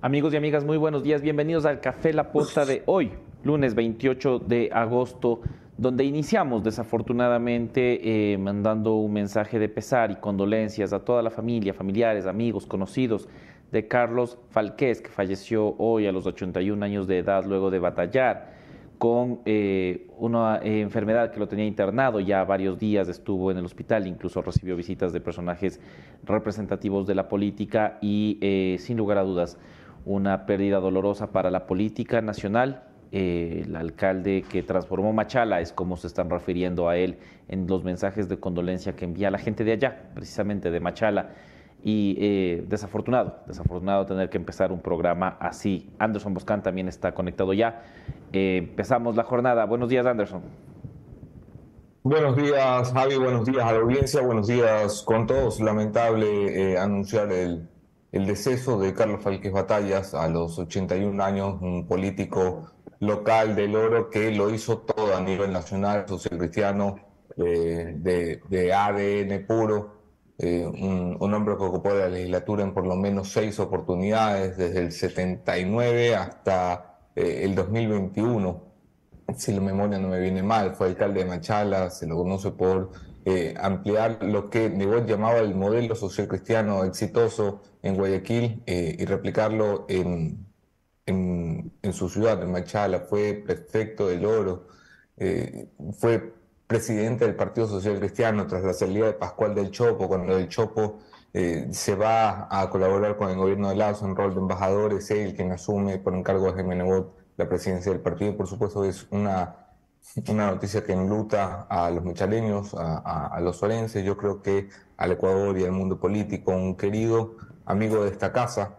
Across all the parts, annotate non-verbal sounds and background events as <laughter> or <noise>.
Amigos y amigas, muy buenos días. Bienvenidos al Café La Posta de hoy, lunes 28 de agosto, donde iniciamos desafortunadamente eh, mandando un mensaje de pesar y condolencias a toda la familia, familiares, amigos, conocidos de Carlos Falqués, que falleció hoy a los 81 años de edad luego de batallar con eh, una eh, enfermedad que lo tenía internado ya varios días, estuvo en el hospital, incluso recibió visitas de personajes representativos de la política y sin lugar a dudas una pérdida dolorosa para la política nacional. Eh, el alcalde que transformó Machala es como se están refiriendo a él en los mensajes de condolencia que envía la gente de allá, precisamente de Machala. Y eh, desafortunado, desafortunado tener que empezar un programa así. Anderson Boscan también está conectado ya. Eh, empezamos la jornada. Buenos días, Anderson. Buenos días, Javi. Buenos días a la audiencia. Buenos días con todos. Lamentable anunciar el el deceso de Carlos Falques Batallas a los 81 años, un político local del Oro que lo hizo todo a nivel nacional, social cristiano, eh, de, ADN puro, eh, un, hombre que ocupó la legislatura en por lo menos seis oportunidades, desde el 79 hasta eh, el 2021. Si la memoria no me viene mal, fue alcalde de Machala, se lo conoce por eh, ampliar lo que Nebot llamaba el modelo social cristiano exitoso en Guayaquil eh, y replicarlo en, en, su ciudad, en Machala. Fue prefecto del Oro, eh, fue presidente del Partido Social Cristiano tras la salida de Pascual del Chopo, cuando el Chopo se va a colaborar con el gobierno de Lazo en rol de embajador, es él quien asume por encargo de Jaime Nebot la presidencia del partido. Por supuesto, es una una noticia que enluta a los michaleños, a, los orenses, yo creo que al Ecuador y al mundo político, un querido amigo de esta casa,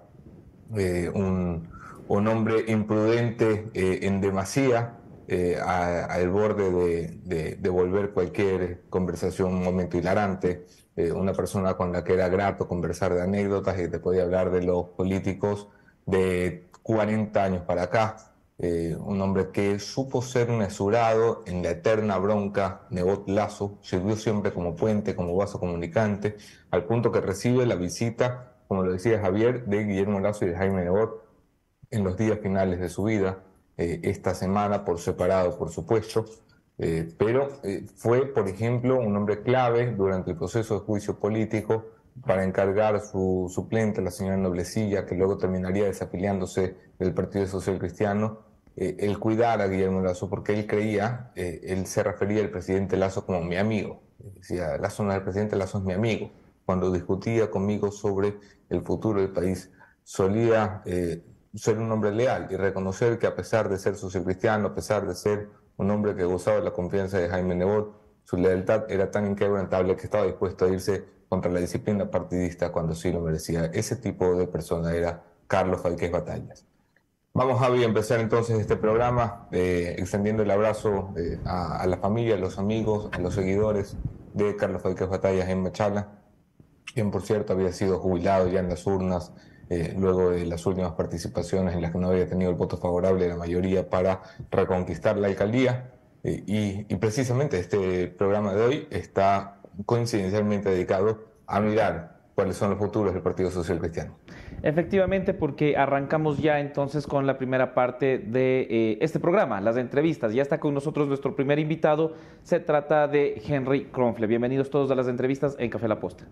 eh, un, hombre imprudente eh, en demasía, eh, al borde de, volver cualquier conversación un momento hilarante, una persona con la que era grato conversar de anécdotas y te podía hablar de los políticos de 40 años para acá, eh, un hombre que supo ser mesurado en la eterna bronca, Nebot Lazo, sirvió siempre como puente, como vaso comunicante, al punto que recibe la visita, como lo decía Javier, de Guillermo Lazo y de Jaime Nebot en los días finales de su vida, eh, esta semana por separado, por supuesto, eh, pero fue, por ejemplo, un hombre clave durante el proceso de juicio político para encargar su suplente, la señora Noblecilla, que luego terminaría desafiliándose del Partido Social Cristiano, eh, el cuidar a Guillermo Lazo, porque él creía, eh, él se refería al presidente Lazo como mi amigo. Decía, Lazo no es el presidente, Lazo es mi amigo. Cuando discutía conmigo sobre el futuro del país, solía eh, ser un hombre leal y reconocer que a pesar de ser cristiano, a pesar de ser un hombre que gozaba de la confianza de Jaime Nebot, su lealtad era tan inquebrantable que estaba dispuesto a irse contra la disciplina partidista cuando sí lo merecía. Ese tipo de persona era Carlos Falqués Batallas. Vamos, a empezar entonces este programa eh, extendiendo el abrazo eh, a, la familia, a los amigos, a los seguidores de Carlos Falquez Batallas en Machala, quien por cierto había sido jubilado ya en las urnas eh, luego de las últimas participaciones en las que no había tenido el voto favorable de la mayoría para reconquistar la alcaldía. y, y precisamente este programa de hoy está coincidencialmente dedicado a mirar cuáles son los futuros del Partido Social Cristiano. Efectivamente, porque arrancamos ya entonces con la primera parte de eh, este programa, las entrevistas. Ya está con nosotros nuestro primer invitado. Se trata de Henry Kronfle. Bienvenidos todos a las entrevistas en Café La Posta.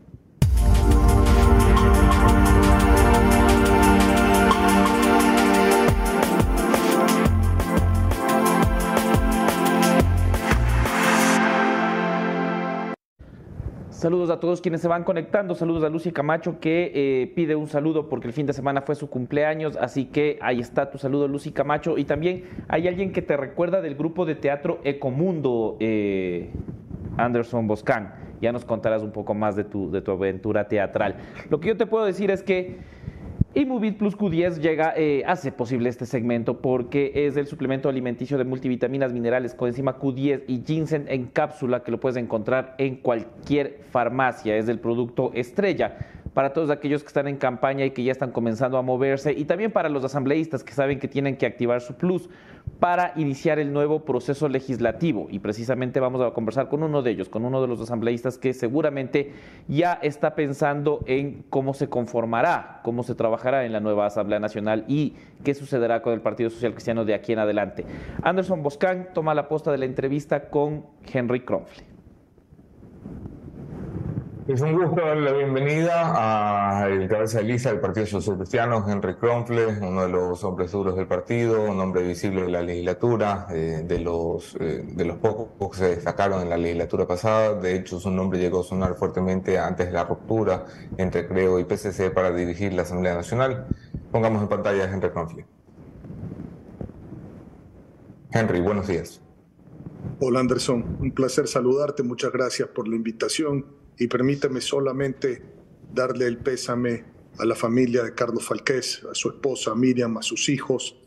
Saludos a todos quienes se van conectando. Saludos a Lucy Camacho que eh, pide un saludo porque el fin de semana fue su cumpleaños. Así que ahí está tu saludo, Lucy Camacho. Y también hay alguien que te recuerda del grupo de teatro Ecomundo, eh, Anderson Boscan. Ya nos contarás un poco más de tu, de tu aventura teatral. Lo que yo te puedo decir es que y Movit Plus Q10 llega, eh, hace posible este segmento porque es el suplemento alimenticio de multivitaminas, minerales, coenzima Q10 y ginseng en cápsula que lo puedes encontrar en cualquier farmacia. Es el producto estrella para todos aquellos que están en campaña y que ya están comenzando a moverse, y también para los asambleístas que saben que tienen que activar su plus para iniciar el nuevo proceso legislativo. Y precisamente vamos a conversar con uno de ellos, con uno de los asambleístas que seguramente ya está pensando en cómo se conformará, cómo se trabajará en la nueva Asamblea Nacional y qué sucederá con el Partido Social Cristiano de aquí en adelante. Anderson Boscan toma la posta de la entrevista con Henry Kronfle. Es un gusto darle la bienvenida al cabeza de lista del Partido Social Cristiano, Henry Kronfle, uno de los hombres duros del partido, un hombre visible de la legislatura, eh, de, los, eh, de los pocos que se destacaron en la legislatura pasada. De hecho, su nombre llegó a sonar fuertemente antes de la ruptura entre Creo y PCC para dirigir la Asamblea Nacional. Pongamos en pantalla a Henry Kronfle. Henry, buenos días. Hola Anderson, un placer saludarte, muchas gracias por la invitación y permíteme solamente darle el pésame a la familia de Carlos Falqués, a su esposa Miriam, a sus hijos,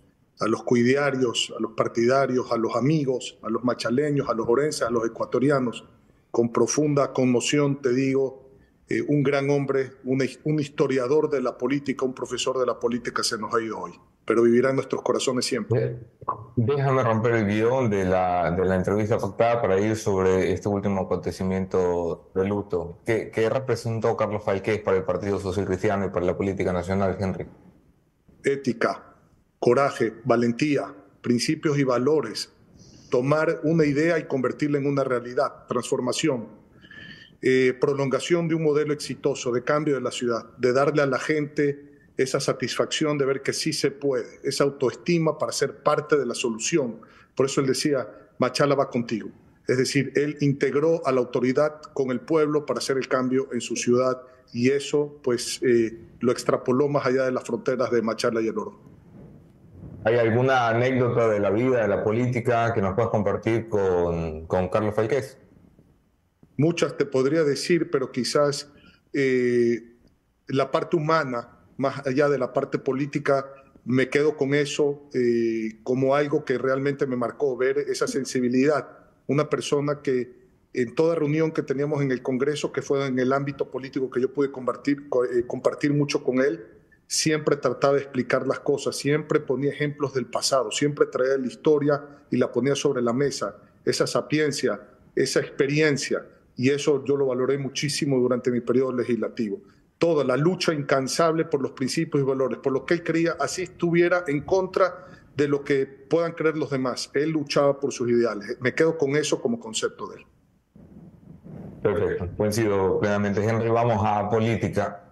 a los cuidarios, a los partidarios, a los amigos, a los machaleños, a los orenses, a los ecuatorianos. Con profunda conmoción te digo, eh, un gran hombre, un historiador de la política, un profesor de la política se nos ha ido hoy pero vivirá en nuestros corazones siempre. Déjame romper el guion de la, de la entrevista pactada para ir sobre este último acontecimiento de luto. ¿Qué, ¿Qué, representó Carlos Falqués para el Partido Social Cristiano y para la política nacional, Henry? Ética, coraje, valentía, principios y valores. Tomar una idea y convertirla en una realidad, transformación, eh, prolongación de un modelo exitoso de cambio de la ciudad, de darle a la gente esa satisfacción de ver que sí se puede, esa autoestima para ser parte de la solución. Por eso él decía, Machala va contigo. Es decir, él integró a la autoridad con el pueblo para hacer el cambio en su ciudad y eso pues eh, lo extrapoló más allá de las fronteras de Machala y el Oro. ¿Hay alguna anécdota de la vida, de la política que nos puedas compartir con, con Carlos Falqués? Muchas te podría decir, pero quizás eh, la parte humana más allá de la parte política, me quedo con eso eh, como algo que realmente me marcó, ver esa sensibilidad. Una persona que en toda reunión que teníamos en el Congreso, que fue en el ámbito político que yo pude compartir, eh, compartir mucho con él, siempre trataba de explicar las cosas, siempre ponía ejemplos del pasado, siempre traía la historia y la ponía sobre la mesa, esa sapiencia, esa experiencia, y eso yo lo valoré muchísimo durante mi periodo legislativo toda la lucha incansable por los principios y valores, por lo que él creía, así estuviera en contra de lo que puedan creer los demás. Él luchaba por sus ideales. Me quedo con eso como concepto de él. Perfecto, coincido plenamente. Henry, vamos a política.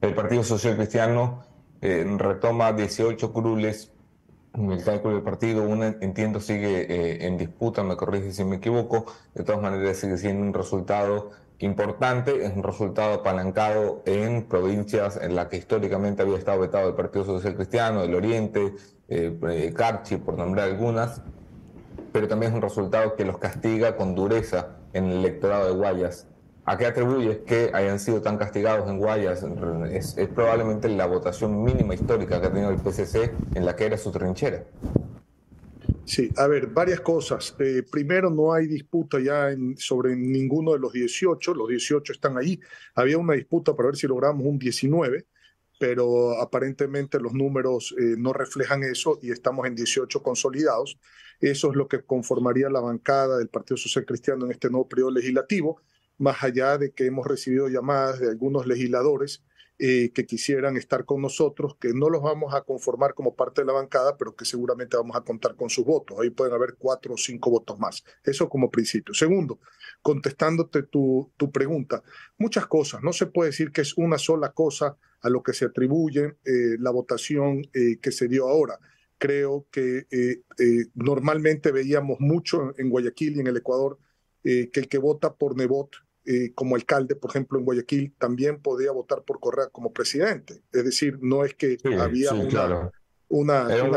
El Partido Social Cristiano eh, retoma 18 curules el cálculo del partido. Una, entiendo, sigue eh, en disputa, me corrige si me equivoco. De todas maneras, sigue siendo un resultado importante, es un resultado apalancado en provincias en las que históricamente había estado vetado el Partido Social Cristiano, del Oriente, eh, eh, Carchi, por nombrar algunas, pero también es un resultado que los castiga con dureza en el electorado de Guayas. ¿A qué atribuyes que hayan sido tan castigados en Guayas? Es, probablemente la votación mínima histórica que ha tenido el PCC en la que era su trinchera. Sí, a ver, varias cosas. Eh, primero, no hay disputa ya sobre ninguno de los 18, los 18 están ahí. Había una disputa para ver si logramos un 19, pero aparentemente los números eh, no reflejan eso y estamos en 18 consolidados. Eso es lo que conformaría la bancada del Partido Social Cristiano en este nuevo periodo legislativo, más allá de que hemos recibido llamadas de algunos legisladores eh, que quisieran estar con nosotros, que no los vamos a conformar como parte de la bancada, pero que seguramente vamos a contar con sus votos. Ahí pueden haber cuatro o cinco votos más. Eso como principio. Segundo, contestándote tu, tu pregunta, muchas cosas. No se puede decir que es una sola cosa a lo que se atribuye eh, la votación eh, que se dio ahora. Creo que normalmente veíamos mucho en Guayaquil y en el Ecuador que el que vota por Nebot eh, como alcalde, por ejemplo, en Guayaquil, también podía votar por Correa como presidente. Es decir, no es que había una, claro. una, y un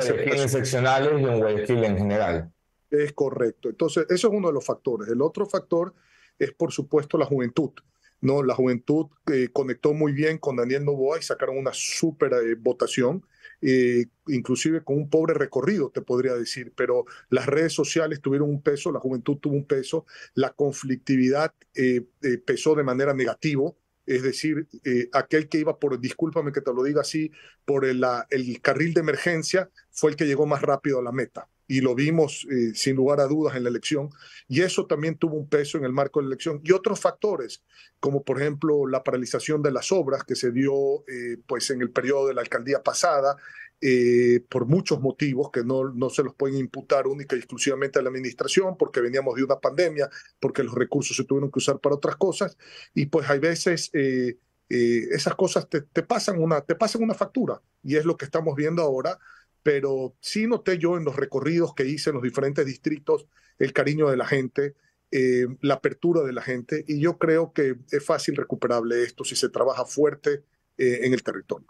Guayaquil en general. Es correcto. Entonces, eso es uno de los factores. El otro factor es, por supuesto, la juventud. ¿no? La juventud eh, conectó muy bien con Daniel Novoa y sacaron una súper eh, votación. Eh, inclusive con un pobre recorrido, te podría decir, pero las redes sociales tuvieron un peso, la juventud tuvo un peso, la conflictividad eh, eh, pesó de manera negativa, es decir, eh, aquel que iba por, discúlpame que te lo diga así, por el, el, carril de emergencia fue el que llegó más rápido a la meta. Y lo vimos eh, sin lugar a dudas en la elección. Y eso también tuvo un peso en el marco de la elección. Y otros factores, como por ejemplo la paralización de las obras que se dio eh, pues en el periodo de la alcaldía pasada, eh, por muchos motivos que no, no se los pueden imputar única y exclusivamente a la administración, porque veníamos de una pandemia, porque los recursos se tuvieron que usar para otras cosas, y pues hay veces esas cosas te, te, pasan una, te pasan una factura, y es lo que estamos viendo ahora, pero sí noté yo en los recorridos que hice en los diferentes distritos el cariño de la gente, la apertura de la gente, y yo creo que es fácil recuperable esto si se trabaja fuerte en el territorio.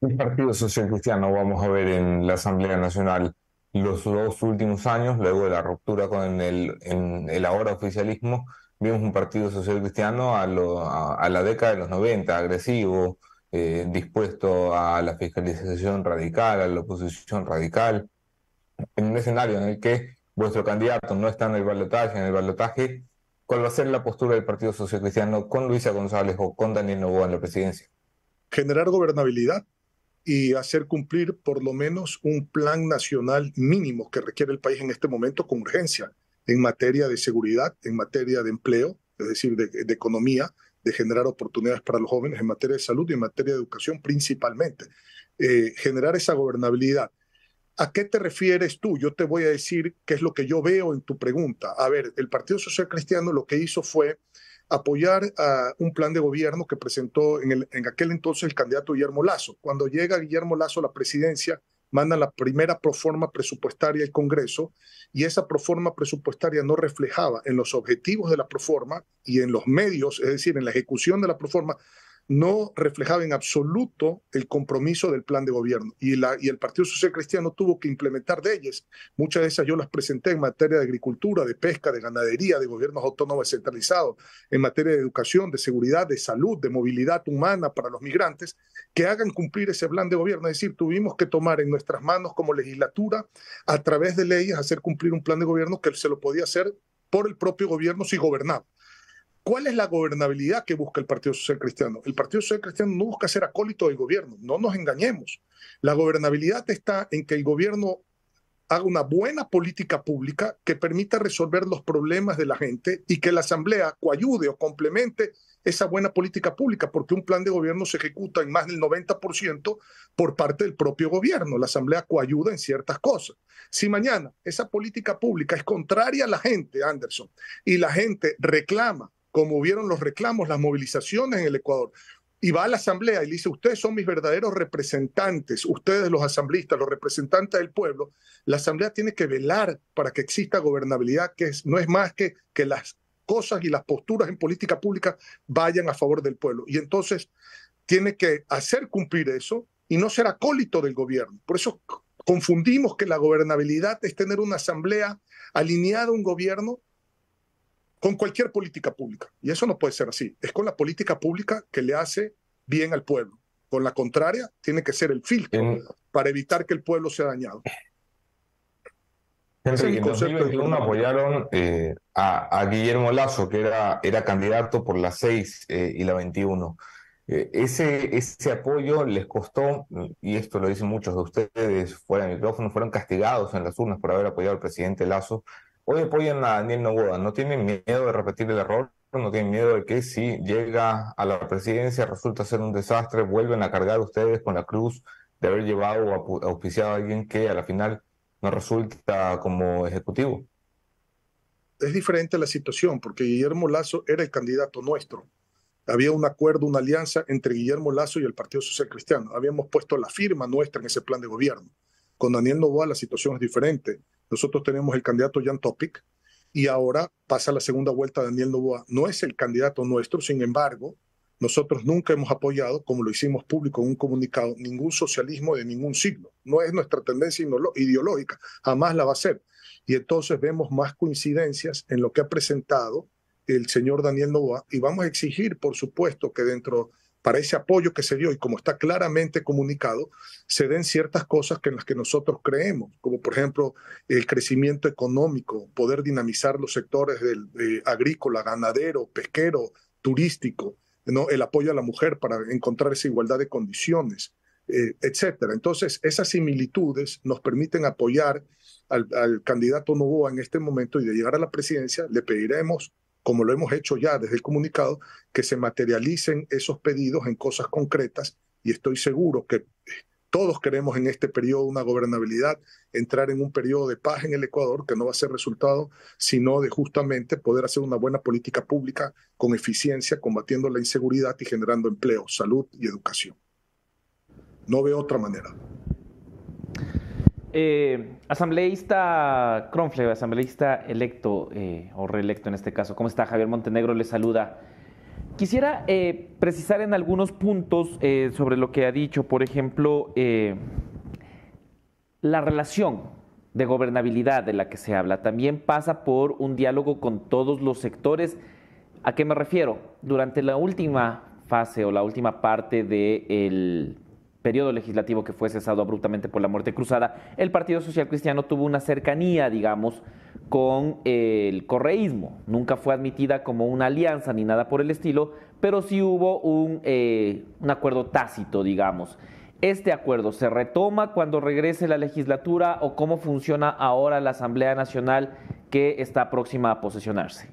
El Partido Social Cristiano vamos a ver en la Asamblea Nacional los dos últimos años, luego de la ruptura con el, ahora oficialismo, vimos un Partido Social Cristiano a, a, la década de los 90, agresivo, eh, dispuesto a la fiscalización radical, a la oposición radical, en un escenario en el que vuestro candidato no está en el balotaje, en el balotaje, ¿cuál va a ser la postura del Partido Social Cristiano con Luisa González o con Daniel Novoa en la presidencia? Generar gobernabilidad y hacer cumplir por lo menos un plan nacional mínimo que requiere el país en este momento con urgencia en materia de seguridad, en materia de empleo, es decir, de, economía, de generar oportunidades para los jóvenes, en materia de salud y en materia de educación principalmente. Eh, generar esa gobernabilidad. ¿A qué te refieres tú? Yo te voy a decir qué es lo que yo veo en tu pregunta. A ver, el Partido Social Cristiano lo que hizo fue apoyar a un plan de gobierno que presentó en, el, en aquel entonces el candidato Guillermo Lazo. Cuando llega Guillermo Lazo a la presidencia, manda la primera proforma presupuestaria al Congreso y esa proforma presupuestaria no reflejaba en los objetivos de la proforma y en los medios, es decir, en la ejecución de la proforma, no reflejaba en absoluto el compromiso del plan de gobierno. Y, el Partido Social Cristiano tuvo que implementar de ellas. Muchas de esas yo las presenté en materia de agricultura, de pesca, de ganadería, de gobiernos autónomos descentralizados, en materia de educación, de seguridad, de salud, de movilidad humana para los migrantes, que hagan cumplir ese plan de gobierno. Es decir, tuvimos que tomar en nuestras manos como legislatura, a través de leyes, hacer cumplir un plan de gobierno que se lo podía hacer por el propio gobierno si gobernaba. ¿Cuál es la gobernabilidad que busca el Partido Social Cristiano? El Partido Social Cristiano no busca ser acólito del gobierno, no nos engañemos. La gobernabilidad está en que el gobierno haga una buena política pública que permita resolver los problemas de la gente y que la Asamblea coayude o complemente esa buena política pública, porque un plan de gobierno se ejecuta en más del 90% por parte del propio gobierno. La Asamblea coayuda en ciertas cosas. Si mañana esa política pública es contraria a la gente, Anderson, y la gente reclama como hubieron los reclamos, las movilizaciones en el Ecuador, y va a la asamblea y dice, ustedes son mis verdaderos representantes, ustedes los asambleístas, los representantes del pueblo, la asamblea tiene que velar para que exista gobernabilidad, que no es más que que las cosas y las posturas en política pública vayan a favor del pueblo. Y entonces tiene que hacer cumplir eso y no ser acólito del gobierno. Por eso confundimos que la gobernabilidad es tener una asamblea alineada a un gobierno con cualquier política pública. Y eso no puede ser así. Es con la política pública que le hace bien al pueblo. Con la contraria, tiene que ser el filtro para evitar que el pueblo sea dañado. Henry, en 2021 apoyaron eh, a, Guillermo Lazo, que era, era candidato por la 6 eh, y la 21. Eh, ese, ese apoyo les costó, y esto lo dicen muchos de ustedes fuera del micrófono, fueron castigados en las urnas por haber apoyado al presidente Lazo. Hoy apoyan a Daniel Novoa, ¿no tienen miedo de repetir el error? ¿No tienen miedo de que si llega a la presidencia resulta ser un desastre, vuelven a cargar ustedes con la cruz de haber llevado o auspiciado a alguien que a la final no resulta como ejecutivo? Es diferente la situación, porque Guillermo Lazo era el candidato nuestro. Había un acuerdo, una alianza entre Guillermo Lazo y el Partido Social Cristiano. Habíamos puesto la firma nuestra en ese plan de gobierno. Con Daniel Novoa la situación es diferente. Nosotros tenemos el candidato Jan Topic y ahora pasa la segunda vuelta Daniel Novoa. No es el candidato nuestro, sin embargo, nosotros nunca hemos apoyado, como lo hicimos público en un comunicado, ningún socialismo de ningún signo. No es nuestra tendencia ideológica, jamás la va a ser. Y entonces vemos más coincidencias en lo que ha presentado el señor Daniel Novoa y vamos a exigir, por supuesto, que dentro para ese apoyo que se dio y como está claramente comunicado, se den ciertas cosas que en las que nosotros creemos, como por ejemplo el crecimiento económico, poder dinamizar los sectores del agrícola, ganadero, pesquero, turístico, ¿no? el apoyo a la mujer para encontrar esa igualdad de condiciones, eh, etcétera. Entonces, esas similitudes nos permiten apoyar al, al, candidato Novoa en este momento y de llegar a la presidencia, le pediremos, como lo hemos hecho ya desde el comunicado, que se materialicen esos pedidos en cosas concretas y estoy seguro que todos queremos en este periodo una gobernabilidad, entrar en un periodo de paz en el Ecuador que no va a ser resultado sino de justamente poder hacer una buena política pública con eficiencia, combatiendo la inseguridad y generando empleo, salud y educación. No veo otra manera. Eh, asambleísta Cronfle, asambleísta electo eh, o reelecto en este caso, ¿cómo está? Javier Montenegro le saluda. Quisiera eh, precisar en algunos puntos sobre lo que ha dicho, por ejemplo, la relación de gobernabilidad de la que se habla también pasa por un diálogo con todos los sectores. ¿A qué me refiero? Durante la última fase o la última parte del periodo legislativo que fue cesado abruptamente por la muerte cruzada, el Partido Social Cristiano tuvo una cercanía, digamos, con el correísmo. Nunca fue admitida como una alianza ni nada por el estilo, pero sí hubo un, eh, un acuerdo tácito, digamos. ¿Este acuerdo se retoma cuando regrese la legislatura o cómo funciona ahora la Asamblea Nacional que está próxima a posesionarse?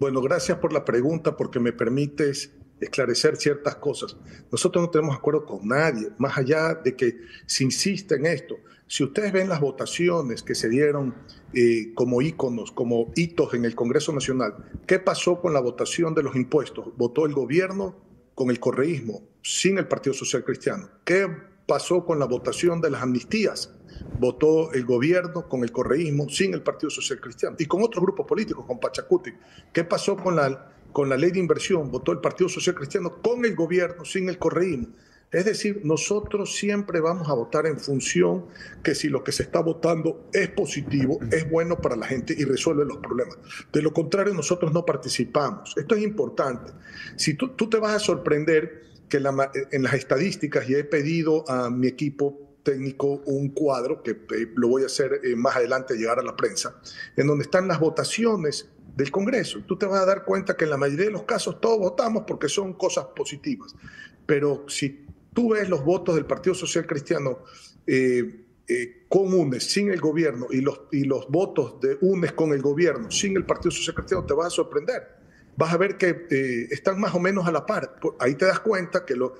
Bueno, gracias por la pregunta porque me permites esclarecer ciertas cosas. Nosotros no tenemos acuerdo con nadie, más allá de que se insiste en esto. Si ustedes ven las votaciones que se dieron eh, como íconos, como hitos en el Congreso Nacional, ¿qué pasó con la votación de los impuestos? Votó el gobierno con el correísmo, sin el Partido Social Cristiano. ¿Qué pasó con la votación de las amnistías? Votó el gobierno con el correísmo, sin el Partido Social Cristiano. Y con otros grupos políticos, con Pachacuti. ¿Qué pasó con la con la ley de inversión, votó el Partido Social Cristiano con el gobierno, sin el correísmo. Es decir, nosotros siempre vamos a votar en función que si lo que se está votando es positivo, es bueno para la gente y resuelve los problemas. De lo contrario, nosotros no participamos. Esto es importante. Si tú, tú te vas a sorprender que en las estadísticas, y he pedido a mi equipo técnico un cuadro, que eh, lo voy a hacer eh, más adelante, llegar a la prensa, en donde están las votaciones del Congreso. Tú te vas a dar cuenta que en la mayoría de los casos todos votamos porque son cosas positivas. Pero si tú ves los votos del Partido Social Cristiano eh, eh, con UNES, sin el gobierno, y los, y los votos de UNES con el gobierno, sin el Partido Social Cristiano, te vas a sorprender. Vas a ver que eh, están más o menos a la par. Ahí te das cuenta que lo,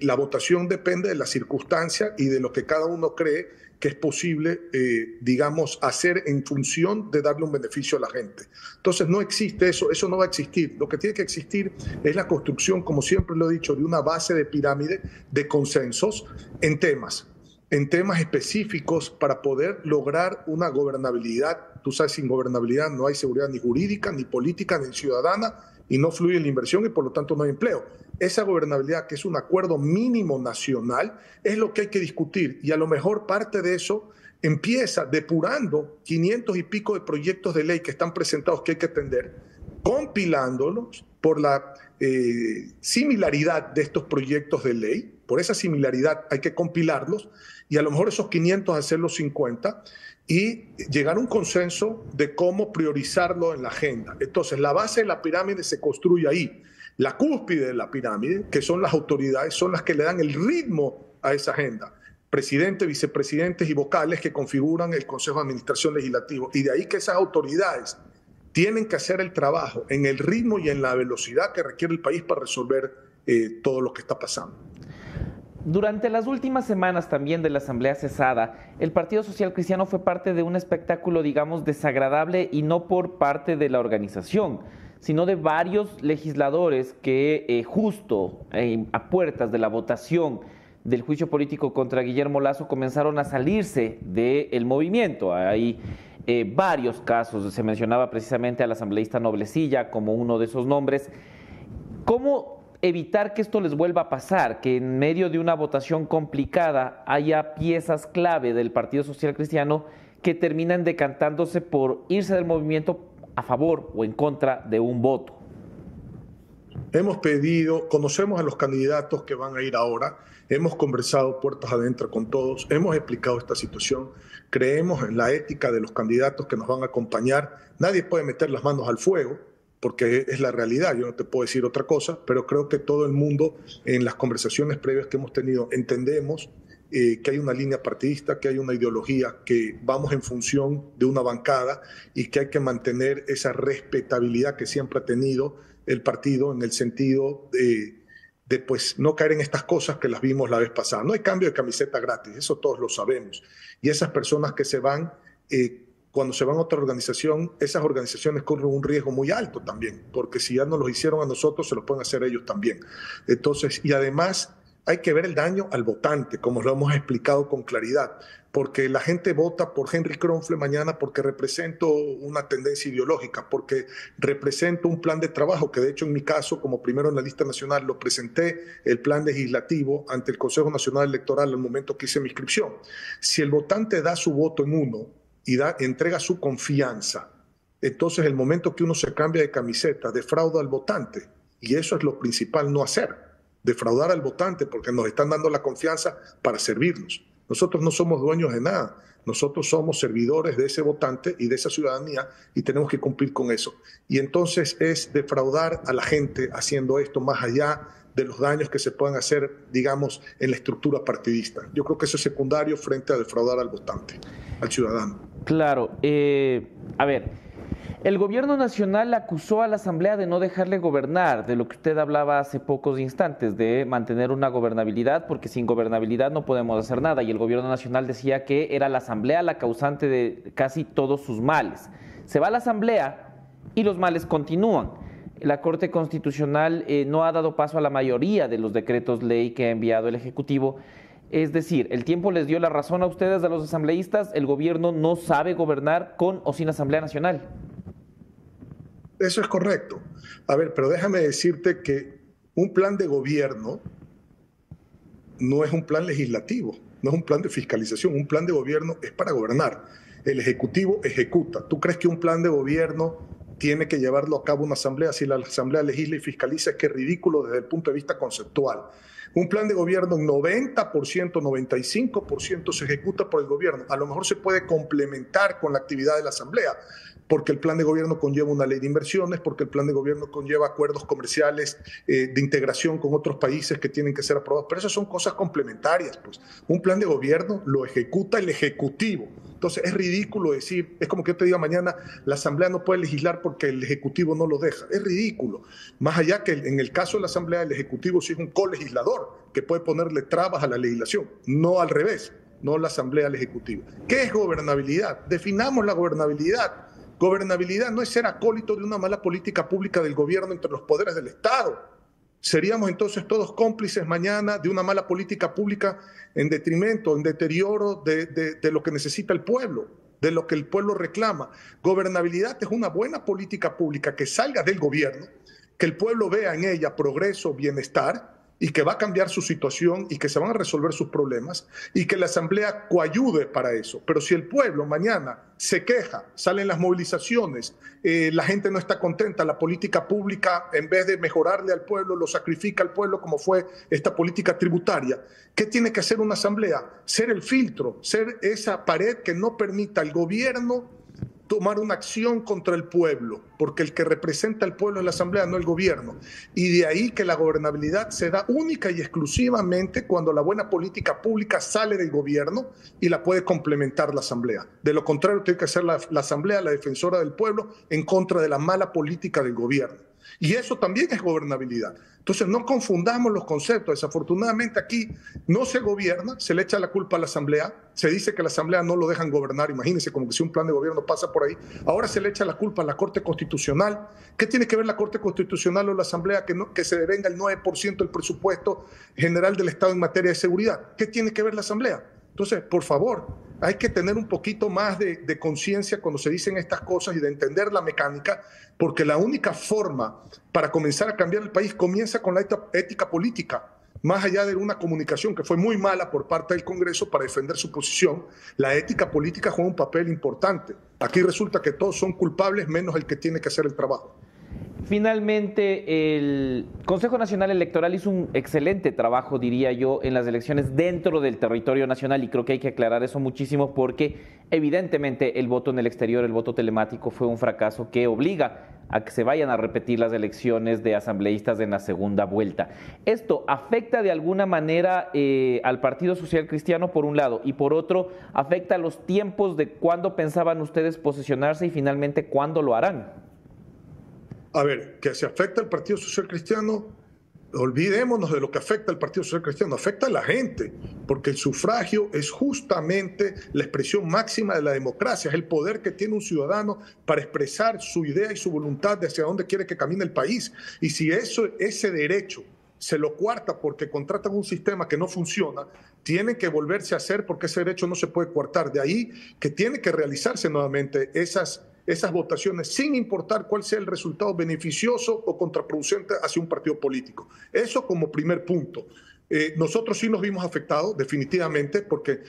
la votación depende de la circunstancia y de lo que cada uno cree que es posible, eh, digamos, hacer en función de darle un beneficio a la gente. Entonces no existe eso, eso no va a existir. Lo que tiene que existir es la construcción, como siempre lo he dicho, de una base de pirámide de consensos en temas, en temas específicos para poder lograr una gobernabilidad. Tú sabes, sin gobernabilidad no hay seguridad ni jurídica, ni política, ni ciudadana, y no fluye la inversión y por lo tanto no hay empleo esa gobernabilidad, que es un acuerdo mínimo nacional, es lo que hay que discutir. Y a lo mejor parte de eso empieza depurando 500 y pico de proyectos de ley que están presentados que hay que atender, compilándolos por la eh, similaridad de estos proyectos de ley, por esa similaridad hay que compilarlos y a lo mejor esos 500 hacerlos 50 y llegar a un consenso de cómo priorizarlo en la agenda. Entonces, la base de la pirámide se construye ahí. La cúspide de la pirámide, que son las autoridades, son las que le dan el ritmo a esa agenda. Presidente, vicepresidentes y vocales que configuran el Consejo de Administración Legislativo. Y de ahí que esas autoridades tienen que hacer el trabajo en el ritmo y en la velocidad que requiere el país para resolver eh, todo lo que está pasando. Durante las últimas semanas también de la Asamblea cesada, el Partido Social Cristiano fue parte de un espectáculo, digamos, desagradable y no por parte de la organización sino de varios legisladores que eh, justo eh, a puertas de la votación del juicio político contra Guillermo Lazo comenzaron a salirse del movimiento. Hay eh, varios casos, se mencionaba precisamente al asambleísta Noblecilla como uno de esos nombres. ¿Cómo evitar que esto les vuelva a pasar, que en medio de una votación complicada haya piezas clave del Partido Social Cristiano que terminan decantándose por irse del movimiento a favor o en contra de un voto? Hemos pedido, conocemos a los candidatos que van a ir ahora, hemos conversado puertas adentro con todos, hemos explicado esta situación, creemos en la ética de los candidatos que nos van a acompañar, nadie puede meter las manos al fuego, porque es la realidad, yo no te puedo decir otra cosa, pero creo que todo el mundo en las conversaciones previas que hemos tenido entendemos eh, que hay una línea partidista, que hay una ideología, que vamos en función de una bancada y que hay que mantener esa respetabilidad que siempre ha tenido el partido en el sentido de, de pues no caer en estas cosas que las vimos la vez pasada. No hay cambio de camiseta gratis, eso todos lo sabemos. Y esas personas que se van... Eh, cuando se van a otra organización, esas organizaciones corren un riesgo muy alto también, porque si ya no los hicieron a nosotros, se lo pueden hacer ellos también. Entonces, y además hay que ver el daño al votante, como lo hemos explicado con claridad, porque la gente vota por Henry Kronfle mañana porque represento una tendencia ideológica, porque represento un plan de trabajo, que de hecho en mi caso, como primero en la lista nacional, lo presenté el plan legislativo ante el Consejo Nacional Electoral al momento que hice mi inscripción. Si el votante da su voto en uno, y da, entrega su confianza. Entonces, el momento que uno se cambia de camiseta, defrauda al votante. Y eso es lo principal, no hacer. Defraudar al votante porque nos están dando la confianza para servirnos. Nosotros no somos dueños de nada. Nosotros somos servidores de ese votante y de esa ciudadanía y tenemos que cumplir con eso. Y entonces es defraudar a la gente haciendo esto más allá de los daños que se puedan hacer, digamos, en la estructura partidista. Yo creo que eso es secundario frente a defraudar al votante, al ciudadano. Claro. Eh, a ver, el gobierno nacional acusó a la Asamblea de no dejarle gobernar, de lo que usted hablaba hace pocos instantes, de mantener una gobernabilidad, porque sin gobernabilidad no podemos hacer nada. Y el gobierno nacional decía que era la Asamblea la causante de casi todos sus males. Se va a la Asamblea y los males continúan la Corte Constitucional eh, no ha dado paso a la mayoría de los decretos ley que ha enviado el Ejecutivo. Es decir, el tiempo les dio la razón a ustedes, a los asambleístas, el gobierno no sabe gobernar con o sin Asamblea Nacional. Eso es correcto. A ver, pero déjame decirte que un plan de gobierno no es un plan legislativo, no es un plan de fiscalización, un plan de gobierno es para gobernar. El Ejecutivo ejecuta. ¿Tú crees que un plan de gobierno tiene que llevarlo a cabo una asamblea. Si la asamblea legisla y fiscaliza, es que es ridículo desde el punto de vista conceptual. Un plan de gobierno en 90%, 95% se ejecuta por el gobierno. A lo mejor se puede complementar con la actividad de la asamblea, porque el plan de gobierno conlleva una ley de inversiones, porque el plan de gobierno conlleva acuerdos comerciales eh, de integración con otros países que tienen que ser aprobados. Pero esas son cosas complementarias. Pues. Un plan de gobierno lo ejecuta el Ejecutivo. Entonces es ridículo decir, es como que yo te diga mañana, la Asamblea no puede legislar porque el Ejecutivo no lo deja. Es ridículo. Más allá que en el caso de la Asamblea, el Ejecutivo sí es un colegislador que puede ponerle trabas a la legislación, no al revés, no la Asamblea al Ejecutivo. ¿Qué es gobernabilidad? Definamos la gobernabilidad. Gobernabilidad no es ser acólito de una mala política pública del gobierno entre los poderes del Estado. Seríamos entonces todos cómplices mañana de una mala política pública en detrimento, en deterioro de, de, lo que necesita el pueblo, de lo que el pueblo reclama. Gobernabilidad es una buena política pública que salga del gobierno, que el pueblo vea en ella progreso, bienestar, y que va a cambiar su situación y que se van a resolver sus problemas y que la Asamblea coayude para eso. Pero si el pueblo mañana se queja, salen las movilizaciones, eh, la gente no está contenta, la política pública en vez de mejorarle al pueblo lo sacrifica al pueblo como fue esta política tributaria, ¿qué tiene que hacer una Asamblea? Ser el filtro, ser esa pared que no permita al gobierno tomar una acción contra el pueblo, porque el que representa al pueblo es la Asamblea, no el gobierno. Y de ahí que la gobernabilidad se da única y exclusivamente cuando la buena política pública sale del gobierno y la puede complementar la Asamblea. De lo contrario, tiene que ser la Asamblea la defensora del pueblo en contra de la mala política del gobierno. Y eso también es gobernabilidad. Entonces no confundamos los conceptos. Desafortunadamente aquí no se gobierna, se le echa la culpa a la Asamblea, se dice que la Asamblea no lo dejan gobernar, imagínense como que si un plan de gobierno pasa por ahí. Ahora se le echa la culpa a la Corte Constitucional. ¿Qué tiene que ver la Corte Constitucional o la Asamblea que, no, que se devenga el 9% del presupuesto general del Estado en materia de seguridad? ¿Qué tiene que ver la Asamblea? Entonces, por favor, hay que tener un poquito más de, conciencia cuando se dicen estas cosas y de entender la mecánica, porque la única forma para comenzar a cambiar el país comienza con la ética política. Más allá de una comunicación que fue muy mala por parte del Congreso para defender su posición, la ética política juega un papel importante. Aquí resulta que todos son culpables menos el que tiene que hacer el trabajo. Finalmente el Consejo Nacional Electoral hizo un excelente trabajo, diría yo, en las elecciones dentro del territorio nacional y creo que hay que aclarar eso muchísimo porque evidentemente el voto en el exterior, el voto telemático fue un fracaso que obliga a que se vayan a repetir las elecciones de asambleístas en la segunda vuelta. ¿Esto afecta de alguna manera eh, al Partido Social Cristiano por un lado y por otro afecta los tiempos de cuándo pensaban ustedes posicionarse y finalmente cuándo lo harán? A ver, que se afecta al Partido Social Cristiano, olvidémonos de lo que afecta al Partido Social Cristiano, afecta a la gente, porque el sufragio es justamente la expresión máxima de la democracia, es el poder que tiene un ciudadano para expresar su idea y su voluntad de hacia dónde quiere que camine el país. Y si eso, ese derecho se lo cuarta porque contratan un sistema que no funciona, tiene que volverse a hacer porque ese derecho no se puede coartar. De ahí que tiene que realizarse nuevamente esas esas votaciones sin importar cuál sea el resultado beneficioso o contraproducente hacia un partido político. Eso como primer punto. Eh, nosotros sí nos vimos afectados, definitivamente, porque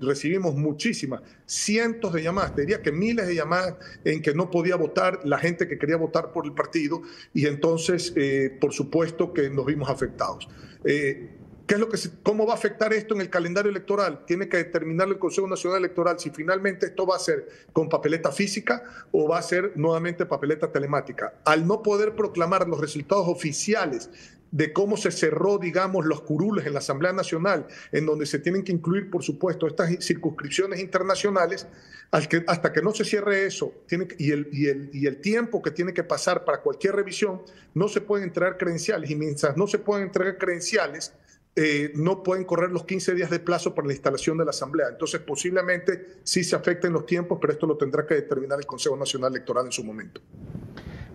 recibimos muchísimas, cientos de llamadas, diría que miles de llamadas en que no podía votar la gente que quería votar por el partido y entonces, eh, por supuesto que nos vimos afectados. Eh, ¿Qué es lo que ¿Cómo va a afectar esto en el calendario electoral? Tiene que determinar el Consejo Nacional Electoral si finalmente esto va a ser con papeleta física o va a ser nuevamente papeleta telemática. Al no poder proclamar los resultados oficiales de cómo se cerró, digamos, los curules en la Asamblea Nacional, en donde se tienen que incluir, por supuesto, estas circunscripciones internacionales, hasta que no se cierre eso tiene y, el, y, el, y el tiempo que tiene que pasar para cualquier revisión, no se pueden entregar credenciales. Y mientras no se pueden entregar credenciales, eh, no pueden correr los 15 días de plazo para la instalación de la Asamblea. Entonces, posiblemente sí se afecten los tiempos, pero esto lo tendrá que determinar el Consejo Nacional Electoral en su momento.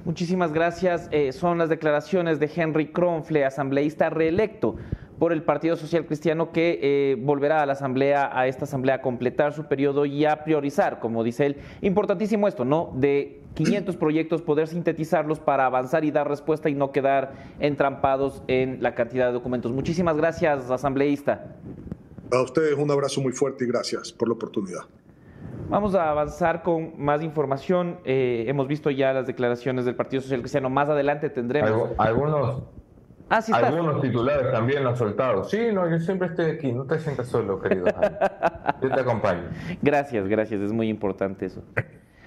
Muchísimas gracias. Eh, son las declaraciones de Henry Kronfle, asambleísta reelecto por el Partido Social Cristiano que eh, volverá a la asamblea, a esta asamblea a completar su periodo y a priorizar, como dice él. Importantísimo esto, ¿no? De 500 proyectos, poder sintetizarlos para avanzar y dar respuesta y no quedar entrampados en la cantidad de documentos. Muchísimas gracias, asambleísta. A ustedes un abrazo muy fuerte y gracias por la oportunidad. Vamos a avanzar con más información. Eh, hemos visto ya las declaraciones del Partido Social Cristiano. Más adelante tendremos. Algunos, Ah, Algunos titulares también lo han soltado. Sí, no, yo siempre estoy aquí. No te sientas solo, querido. yo te acompaño. <laughs> Gracias, gracias. Es muy importante eso.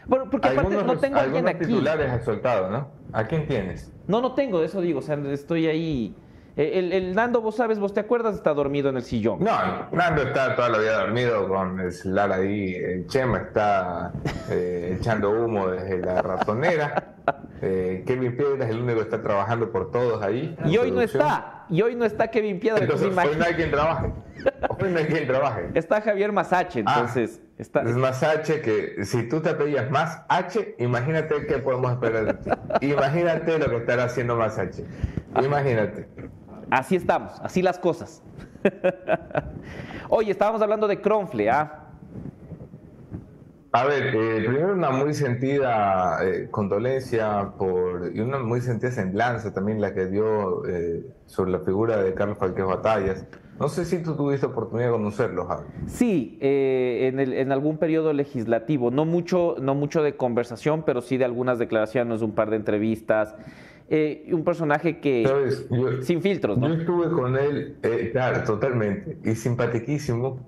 Bueno, porque aparte no tengo a alguien aquí. titulares has soltado, ¿no? ¿A quién tienes? No, no tengo, de eso digo. O sea, estoy ahí eh, el, Nando, vos sabes, vos te acuerdas, está dormido en el sillón. No, Nando está toda la vida dormido con el celular ahí. El Chema está eh, echando humo desde la ratonera. <laughs> Eh, Kevin Piedra es el único que está trabajando por todos ahí. Y hoy no está. Y hoy no está Kevin Piedra. Entonces, hoy no hay quien trabaje. Hoy no hay quien trabaje. Está Javier Masache, ah, entonces. Está... Es Masache que si tú te pedías más H, imagínate qué podemos esperar de ti. Imagínate lo que estará haciendo Masache. Imagínate. Así estamos, así las cosas. <laughs> Oye, estábamos hablando de Cronfle, ¿ah? A ver, eh, primero una muy sentida eh, condolencia por, y una muy sentida semblanza también la que dio eh, sobre la figura de Carlos Falquez Batallas. No sé si tú tuviste oportunidad de conocerlo, Javi. Sí, en, en, algún periodo legislativo, no mucho, no mucho de conversación, pero sí de algunas declaraciones, un par de entrevistas. Eh, un personaje que sin filtros, ¿no? Yo estuve con él, eh, claro, totalmente, y simpatiquísimo.